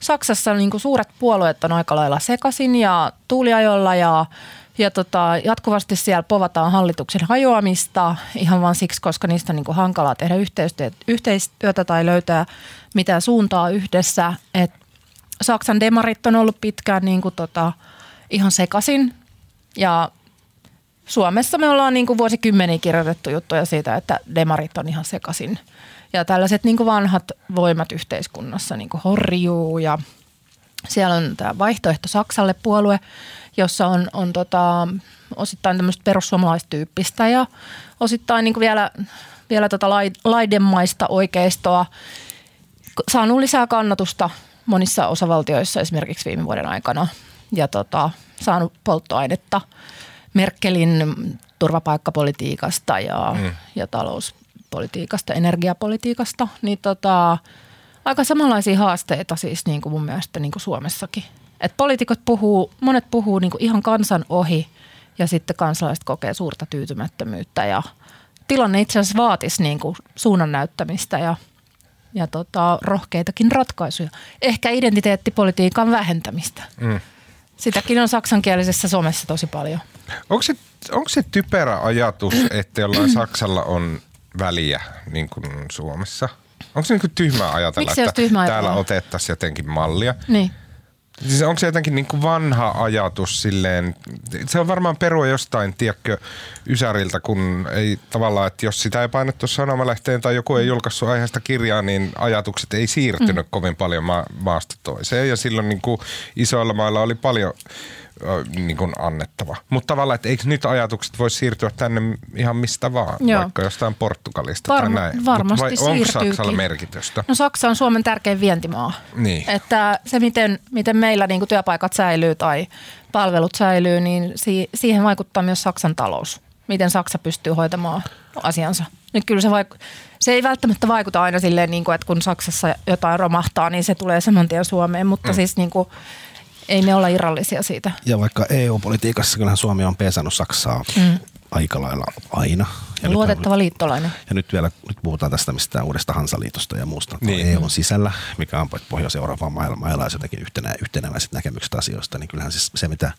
Saksassa niin kuin suuret puolueet on aika lailla sekaisin ja tuuliajolla ja, ja tota, jatkuvasti siellä povataan hallituksen hajoamista ihan vain siksi, koska niistä on niin kuin hankalaa tehdä yhteistyötä, yhteistyötä tai löytää mitään suuntaa yhdessä. Et Saksan demarit on ollut pitkään niin kuin tota, ihan sekaisin ja Suomessa me ollaan niin kuin vuosikymmeniä kirjoitettu juttuja siitä, että demarit on ihan sekaisin. Ja tällaiset niin kuin vanhat voimat yhteiskunnassa niin kuin horjuu ja siellä on tämä vaihtoehto Saksalle puolue, jossa on, on tota, osittain tämmöistä perussuomalaistyyppistä ja osittain niin kuin vielä, vielä tota laidemaista oikeistoa saanut lisää kannatusta monissa osavaltioissa esimerkiksi viime vuoden aikana ja tota, saanut polttoainetta – Merkelin turvapaikkapolitiikasta ja, mm. ja talouspolitiikasta, energiapolitiikasta, niin tota, aika samanlaisia haasteita siis niin kuin mun mielestä niin kuin Suomessakin. Et poliitikot puhuu, monet puhuu niin kuin ihan kansan ohi ja sitten kansalaiset kokee suurta tyytymättömyyttä ja tilanne itse asiassa vaatisi niin kuin suunnan näyttämistä ja, ja tota, rohkeitakin ratkaisuja. Ehkä identiteettipolitiikan vähentämistä. Mm. Sitäkin on saksankielisessä somessa tosi paljon. Onko se, onko se typerä ajatus, että jollain Saksalla on väliä niin kuin Suomessa? Onko se niin kuin tyhmää ajatella, Miksi että tyhmä täällä otettaisiin jotenkin mallia? Niin. Siis onko se jotenkin niin kuin vanha ajatus silleen, se on varmaan perua jostain, tiedätkö, Ysäriltä, kun ei tavallaan, että jos sitä ei painettu sanomalehteen tai joku ei julkaissut aiheesta kirjaa, niin ajatukset ei siirtynyt mm. kovin paljon ma- maasta toiseen. Ja silloin niin kuin isoilla mailla oli paljon niin kuin annettava. Mutta tavallaan, että eikö nyt ajatukset voi siirtyä tänne ihan mistä vaan, Joo. vaikka jostain Portugalista Varma, tai näin. Varmasti vai onko Saksalla merkitystä? No Saksa on Suomen tärkein vientimaa. Niin. Että se, miten, miten meillä niin kuin työpaikat säilyy tai palvelut säilyy, niin si- siihen vaikuttaa myös Saksan talous. Miten Saksa pystyy hoitamaan asiansa. Nyt kyllä se, vaik- se ei välttämättä vaikuta aina silleen, niin kuin, että kun Saksassa jotain romahtaa, niin se tulee saman tien Suomeen, mutta mm. siis niin kuin, ei me olla irrallisia siitä. Ja vaikka EU-politiikassa kyllähän Suomi on pesannut Saksaa mm. aika lailla aina. Ja Luotettava nyt, liittolainen. Ja nyt vielä nyt puhutaan tästä mistä uudesta Hansaliitosta ja muusta niin. EUn sisällä, mikä on Pohjois-Euroopan mailla jotenkin yhtenä, yhtenäväiset näkemykset asioista, niin kyllähän siis se, mitä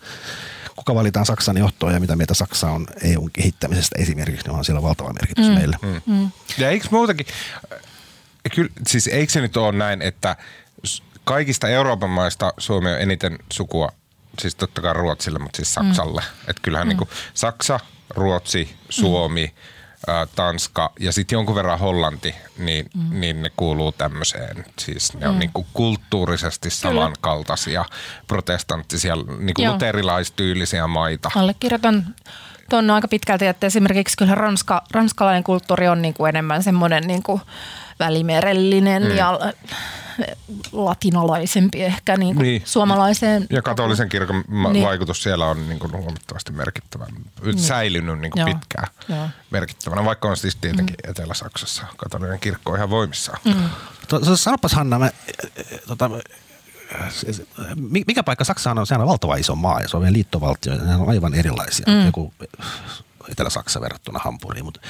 kuka valitaan Saksan johtoon ja mitä mieltä Saksa on EUn kehittämisestä esimerkiksi, niin on siellä valtava merkitys mm. meille. Mm. Mm. Ja eikö muutakin, kyllä, siis eikö se nyt ole näin, että kaikista Euroopan maista Suomi on eniten sukua, siis totta kai Ruotsille, mutta siis Saksalle. Mm. Että kyllähän mm. niin kuin Saksa, Ruotsi, Suomi, mm. ä, Tanska ja sitten jonkun verran Hollanti, niin, mm. niin ne kuuluu tämmöiseen. Siis ne on mm. niin kuin kulttuurisesti samankaltaisia protestanttisia, niin kuin luterilaistyylisiä maita. Allekirjoitan tuon aika pitkälti, että esimerkiksi kyllä ranska, ranskalainen kulttuuri on niin kuin enemmän semmoinen niin kuin välimerellinen mm. ja latinalaisempi ehkä niin kuin niin. suomalaiseen. Ja katolisen kirkon niin. vaikutus siellä on niin kuin huomattavasti merkittävä, niin. säilynyt niin kuin pitkään Joo. merkittävänä, vaikka on siis tietenkin mm. Etelä-Saksassa katolinen kirkko ihan voimissaan. Mm. Sanopas Hanna, mä, tota, mikä paikka Saksa on? Sehän on valtava iso maa ja se on vielä liittovaltio ja ne on aivan erilaisia. Mm. Joku Etelä-Saksa verrattuna Hampuriin. Mutta,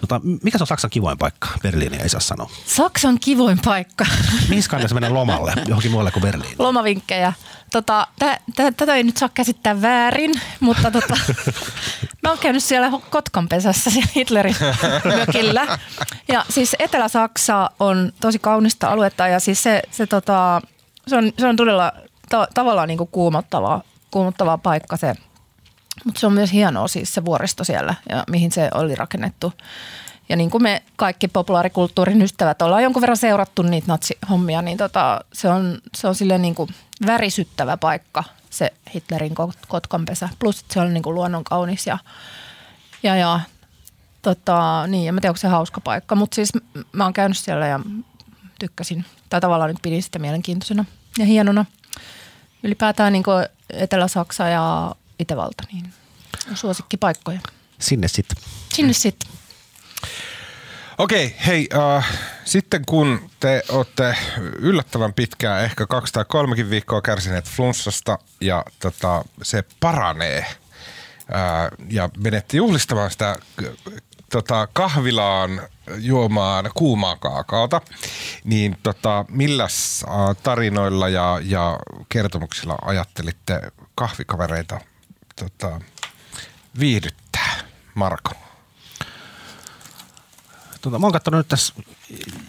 tota, mikä se on Saksan kivoin paikka? Berliini ei saa sanoa. Saksan kivoin paikka. Mihin kannassa mennä lomalle? Johonkin muualle kuin Berliin? Lomavinkkejä. Tota, tätä ei nyt saa käsittää väärin, mutta tota, mä oon käynyt siellä Kotkan pesässä siellä Hitlerin mökillä. Ja siis Etelä-Saksa on tosi kaunista aluetta ja siis se, se, tota, se, on, se on todella ta- tavallaan niin kuin kuumottava, kuumottava paikka se – Mutta se on myös hienoa siis se vuoristo siellä, ja mihin se oli rakennettu. Ja niin kuin me kaikki populaarikulttuurin ystävät ollaan jonkun verran seurattu niitä natsihommia, niin tota, se on, se on silleen niin kuin värisyttävä paikka se Hitlerin kotkanpesä. Plus se on niin kuin luonnon kaunis ja, ja, ja tota, niin, en mä tiedä, onko se hauska paikka. Mutta siis mä oon käynyt siellä ja tykkäsin, tai tavallaan nyt pidin sitä mielenkiintoisena ja hienona. Ylipäätään niin Etelä-Saksa ja Itävalta, niin on suosikkipaikkoja. Sinne sitten. Sinne sitten. Okei, hei, uh, sitten kun te olette yllättävän pitkään, ehkä kaksi tai kolmekin viikkoa kärsineet flunssasta ja tota, se paranee uh, ja menette juhlistamaan sitä tota, kahvilaan juomaan kuumaa kaakaota, niin tota, milläs uh, tarinoilla ja, ja kertomuksilla ajattelitte kahvikavereita tota, viihdyttää, Marko? Tota, mä oon katsonut nyt tässä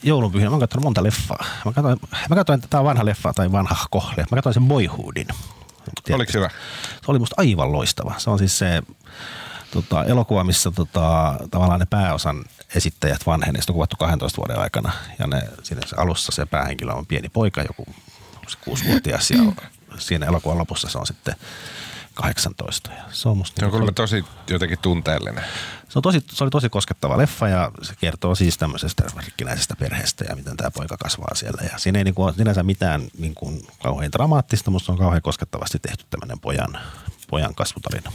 joulunpyhinä, mä oon katsonut monta leffaa. Mä katsoin, mä katsoin on vanha leffa tai vanha kohle. Mä katsoin sen Boyhoodin. Tiedätkö? Oliko hyvä? Se oli musta aivan loistava. Se on siis se tota, elokuva, missä tota, tavallaan ne pääosan esittäjät vanhenee. on kuvattu 12 vuoden aikana. Ja ne, siinä se alussa se päähenkilö on pieni poika, joku kuusivuotias. Ja siinä elokuvan lopussa se on sitten 18. Ja se on musta... Se on niin, tosi jotenkin tunteellinen. Se, on tosi, se oli tosi koskettava leffa ja se kertoo siis tämmöisestä rikkinäisestä perheestä ja miten tämä poika kasvaa siellä. Ja siinä ei niin kuin ole sinänsä mitään niin kuin kauhean dramaattista, mutta se on kauhean koskettavasti tehty tämmöinen pojan, pojan kasvutarina.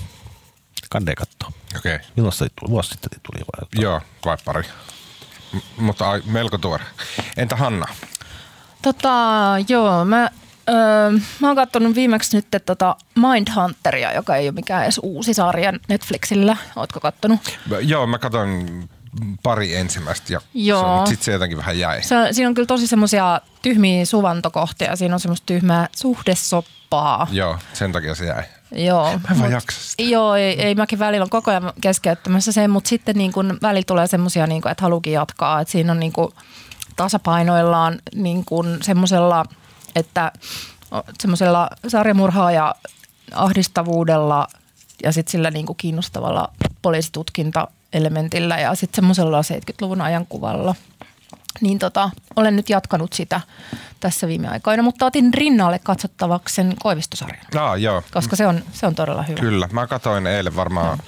Kande katsoa. Okei. Okay. Milloin se tuli? Vuosi sitten tuli vai? Joo, vai pari. M- mutta ai, melko tuore. Entä Hanna? Tota, joo, mä Öö, mä oon katsonut viimeksi nyt tota Mindhunteria, joka ei ole mikään edes uusi sarja Netflixillä. Ootko kattonut? Joo, mä katson pari ensimmäistä ja Joo. sitten se jotenkin vähän jäi. Se, siinä on kyllä tosi semmoisia tyhmiä suvantokohtia. Siinä on semmoista tyhmää suhdesoppaa. Joo, sen takia se jäi. Joo. Mä en vaan jaksa sitä. Joo, ei, ei mäkin välillä on koko ajan keskeyttämässä sen, mutta sitten niin kun välillä tulee semmoisia, niin että halukin jatkaa. Että siinä on niin kun tasapainoillaan niin kun semmoisella – että semmoisella sarjamurhaa ahdistavuudella ja sitten sillä niinku kiinnostavalla poliisitutkinta-elementillä ja sitten semmoisella 70-luvun ajankuvalla. Niin tota, olen nyt jatkanut sitä tässä viime aikoina, mutta otin rinnalle katsottavaksi sen Koivistosarjan. Ah, joo. Koska se on, se on todella hyvä. Kyllä, mä katsoin eilen varmaan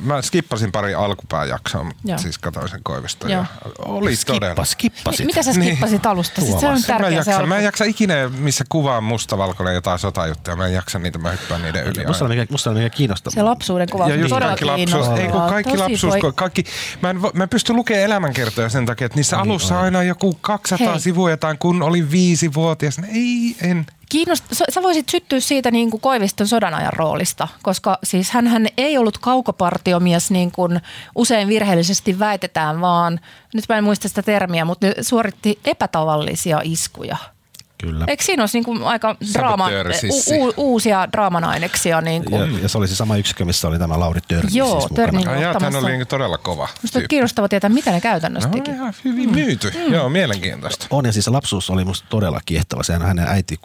Mä skippasin pari alkupääjaksoa, mutta siis katsoin sen Koivisto. Ja oli Skippa, todella. Skippasit. Mitä sä skippasit niin. alusta? Siis se on tärkeä mä en, jaksa, se mä en jaksa ikinä, missä kuvaa mustavalkoinen jotain sotajuttuja. Mä en jaksa niitä, mä hyppään niiden yli. Musta on mikä, musta on mikä kiinnostavaa. Se lapsuuden kuva on todella kaikki lapsuus, ei kun kaikki Tosi lapsuus, voi... kaikki, mä en, mä en pysty lukemaan elämänkertoja sen takia, että niissä niin, alussa on aina joku 200 Hei. sivua jotain, kun oli viisi vuotias. Ei, en. Kiinnost, sä voisit syttyä siitä niin kuin Koiviston sodanajan roolista, koska siis hän ei ollut kaukopartiomies niin kuin usein virheellisesti väitetään, vaan nyt mä en muista sitä termiä, mutta ne suoritti epätavallisia iskuja. Kyllä. Eikö siinä olisi niin kuin aika draama, u, u, uusia draaman aineksia? Niin kuin? Ja, ja, se oli se sama yksikö, missä oli tämä Lauri Törni Joo, siis Törni hän oli niin todella kova. Minusta on kiinnostava tietää, mitä ne käytännössä no, teki. ihan hyvin myyty. Mm. Joo, mielenkiintoista. On ja siis lapsuus oli musta todella kiehtova. Sehän hänen äiti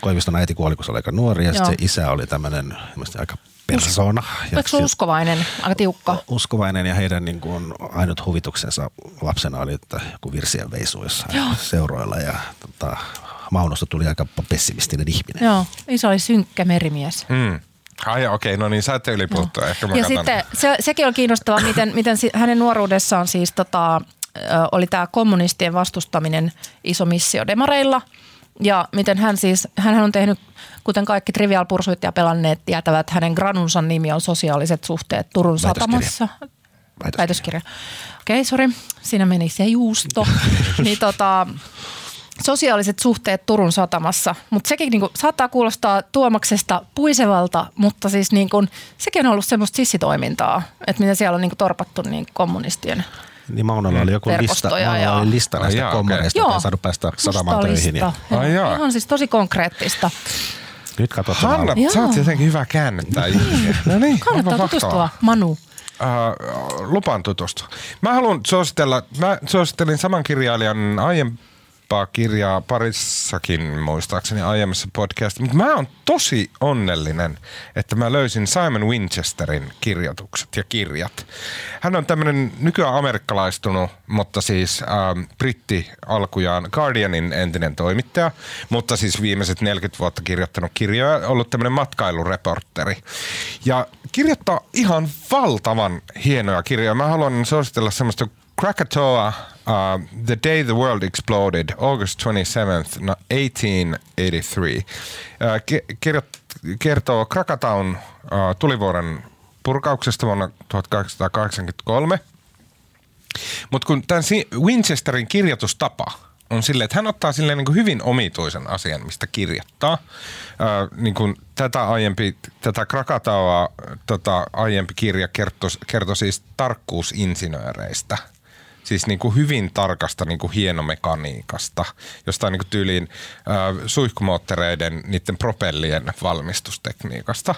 Koiviston äiti kuoli, kun se oli aika nuori ja se isä oli tämmöinen aika persona. Oliko se uskovainen, aika tiukka? Uskovainen ja heidän niin kuin, ainut huvituksensa lapsena oli, että joku virsien veisu jossain Joo. seuroilla ja tota, Maunosta tuli aika pessimistinen ihminen. Joo, iso oli synkkä merimies. Mm. Ai okei, okay, no niin, sä ette ylipuuttua. No. Ehkä mä ja sitten se, sekin on kiinnostavaa, miten, miten hänen nuoruudessaan siis tota, oli tämä kommunistien vastustaminen iso missio demareilla – ja miten hän siis, hän on tehnyt, kuten kaikki trivial pursuit ja pelanneet tietävät, hänen granunsa nimi on sosiaaliset suhteet Turun satamassa. Väitöskirja. Väitöskirja. Okei, okay, sori. Siinä meni se juusto. niin tota, sosiaaliset suhteet Turun satamassa. Mutta sekin niinku, saattaa kuulostaa Tuomaksesta puisevalta, mutta siis niinku, sekin on ollut semmoista sissitoimintaa, että miten siellä on niinku torpattu niin kommunistien niin Maunalla oli joku lista, Maunalla oli lista näistä kommoneista, okay. että ei saanut päästä satamaan töihin. Ja... Ai jaa. on siis tosi konkreettista. Nyt katsotaan. Hanna, sä oot jotenkin hyvä käännettää ihmisiä. No niin, Kannattaa tutustua, Manu. Uh, lupaan tutustua. Mä haluan suositella, mä suosittelin saman kirjailijan aiemmin Kauppaa kirjaa parissakin muistaakseni aiemmassa podcastissa, mutta mä oon tosi onnellinen, että mä löysin Simon Winchesterin kirjoitukset ja kirjat. Hän on tämmöinen nykyään amerikkalaistunut, mutta siis ähm, britti alkujaan Guardianin entinen toimittaja, mutta siis viimeiset 40 vuotta kirjoittanut kirjoja, ollut tämmöinen matkailureporteri. Ja kirjoittaa ihan valtavan hienoja kirjoja. Mä haluan suositella semmoista Krakatoa, uh, The Day the World Exploded, August 27th, 1883, uh, ke- kertoo Krakataun uh, tulivuoren purkauksesta vuonna 1883. Mutta kun tämän Winchesterin kirjoitustapa on silleen, että hän ottaa silleen niin hyvin omituisen asian, mistä kirjoittaa. Ää, niin kuin tätä, aiempi, tätä Krakataua tota, aiempi kirja kertoi, kertoi siis tarkkuusinsinööreistä – siis niin kuin hyvin tarkasta niin kuin hienomekaniikasta, jostain niin kuin tyyliin äh, suihkumoottereiden, niiden propellien valmistustekniikasta.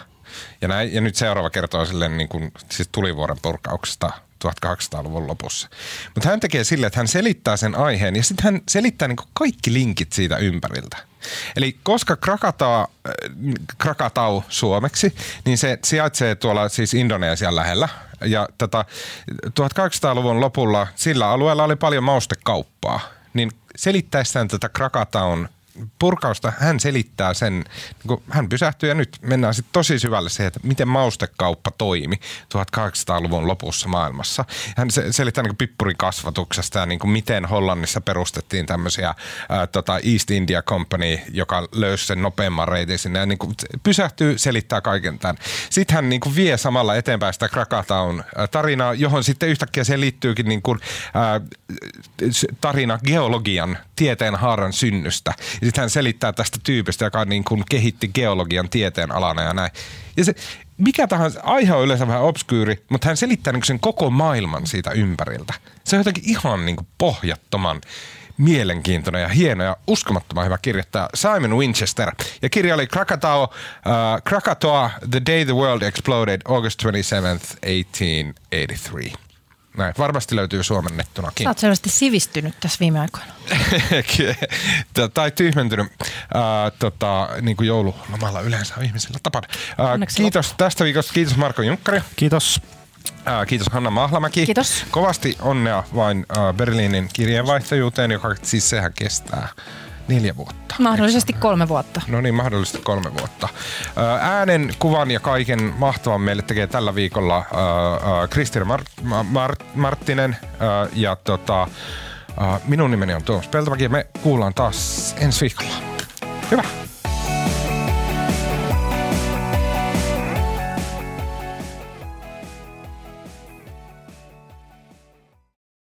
Ja, näin, ja nyt seuraava kertoo silleen niin kuin, siis tulivuoren purkauksesta 1800-luvun lopussa. Mutta hän tekee sille, että hän selittää sen aiheen ja sitten hän selittää niin kaikki linkit siitä ympäriltä. Eli koska Krakatau, äh, Krakatau suomeksi, niin se sijaitsee tuolla siis Indonesian lähellä. Ja tätä 1800-luvun lopulla sillä alueella oli paljon maustekauppaa. Niin selittäessään tätä Krakataun purkausta hän selittää sen, niin kun hän pysähtyy ja nyt mennään sitten tosi syvälle siihen, että miten maustekauppa toimi 1800-luvun lopussa maailmassa. Hän selittää niin pippurin kasvatuksesta ja niin miten Hollannissa perustettiin tämmöisiä ää, tota East India Company, joka löysi sen nopeamman reitin sinne ja niin pysähtyy, selittää kaiken tämän. Sitten hän niin vie samalla eteenpäin sitä Krakataun tarinaa, johon sitten yhtäkkiä se liittyykin niin kuin, ää, tarina geologian tieteen haaran synnystä. Ja sitten hän selittää tästä tyypistä, joka niin kuin kehitti geologian tieteen alana ja näin. Ja se, mikä tahansa, aihe on yleensä vähän obskyyri, mutta hän selittää niin sen koko maailman siitä ympäriltä. Se on jotenkin ihan niin kuin pohjattoman mielenkiintoinen ja hieno ja uskomattoman hyvä kirjoittaja Simon Winchester. Ja kirja oli Krakatoa, uh, Krakatoa The Day the World Exploded, August 27th, 1883. Näin, varmasti löytyy suomennettunakin. Sä oot selvästi sivistynyt tässä viime aikoina. tai tyhmentynyt. Äh, tota, niin kuin joululomalla yleensä on ihmisillä tapana. Äh, kiitos loppu. tästä viikosta. Kiitos Marko Junkkari. Kiitos. Äh, kiitos Hanna Mahlamäki. Kiitos. Kovasti onnea vain äh, Berliinin kirjeenvaihtajuuteen, joka siis sehän kestää neljä vuotta. Mahdollisesti kolme vuotta. No niin, mahdollisesti kolme vuotta. Äänen, kuvan ja kaiken mahtavan meille tekee tällä viikolla Kristina Mart- Mart- Marttinen ja tota, minun nimeni on Tuomas Peltomäki ja me kuullaan taas ensi viikolla. Hyvä.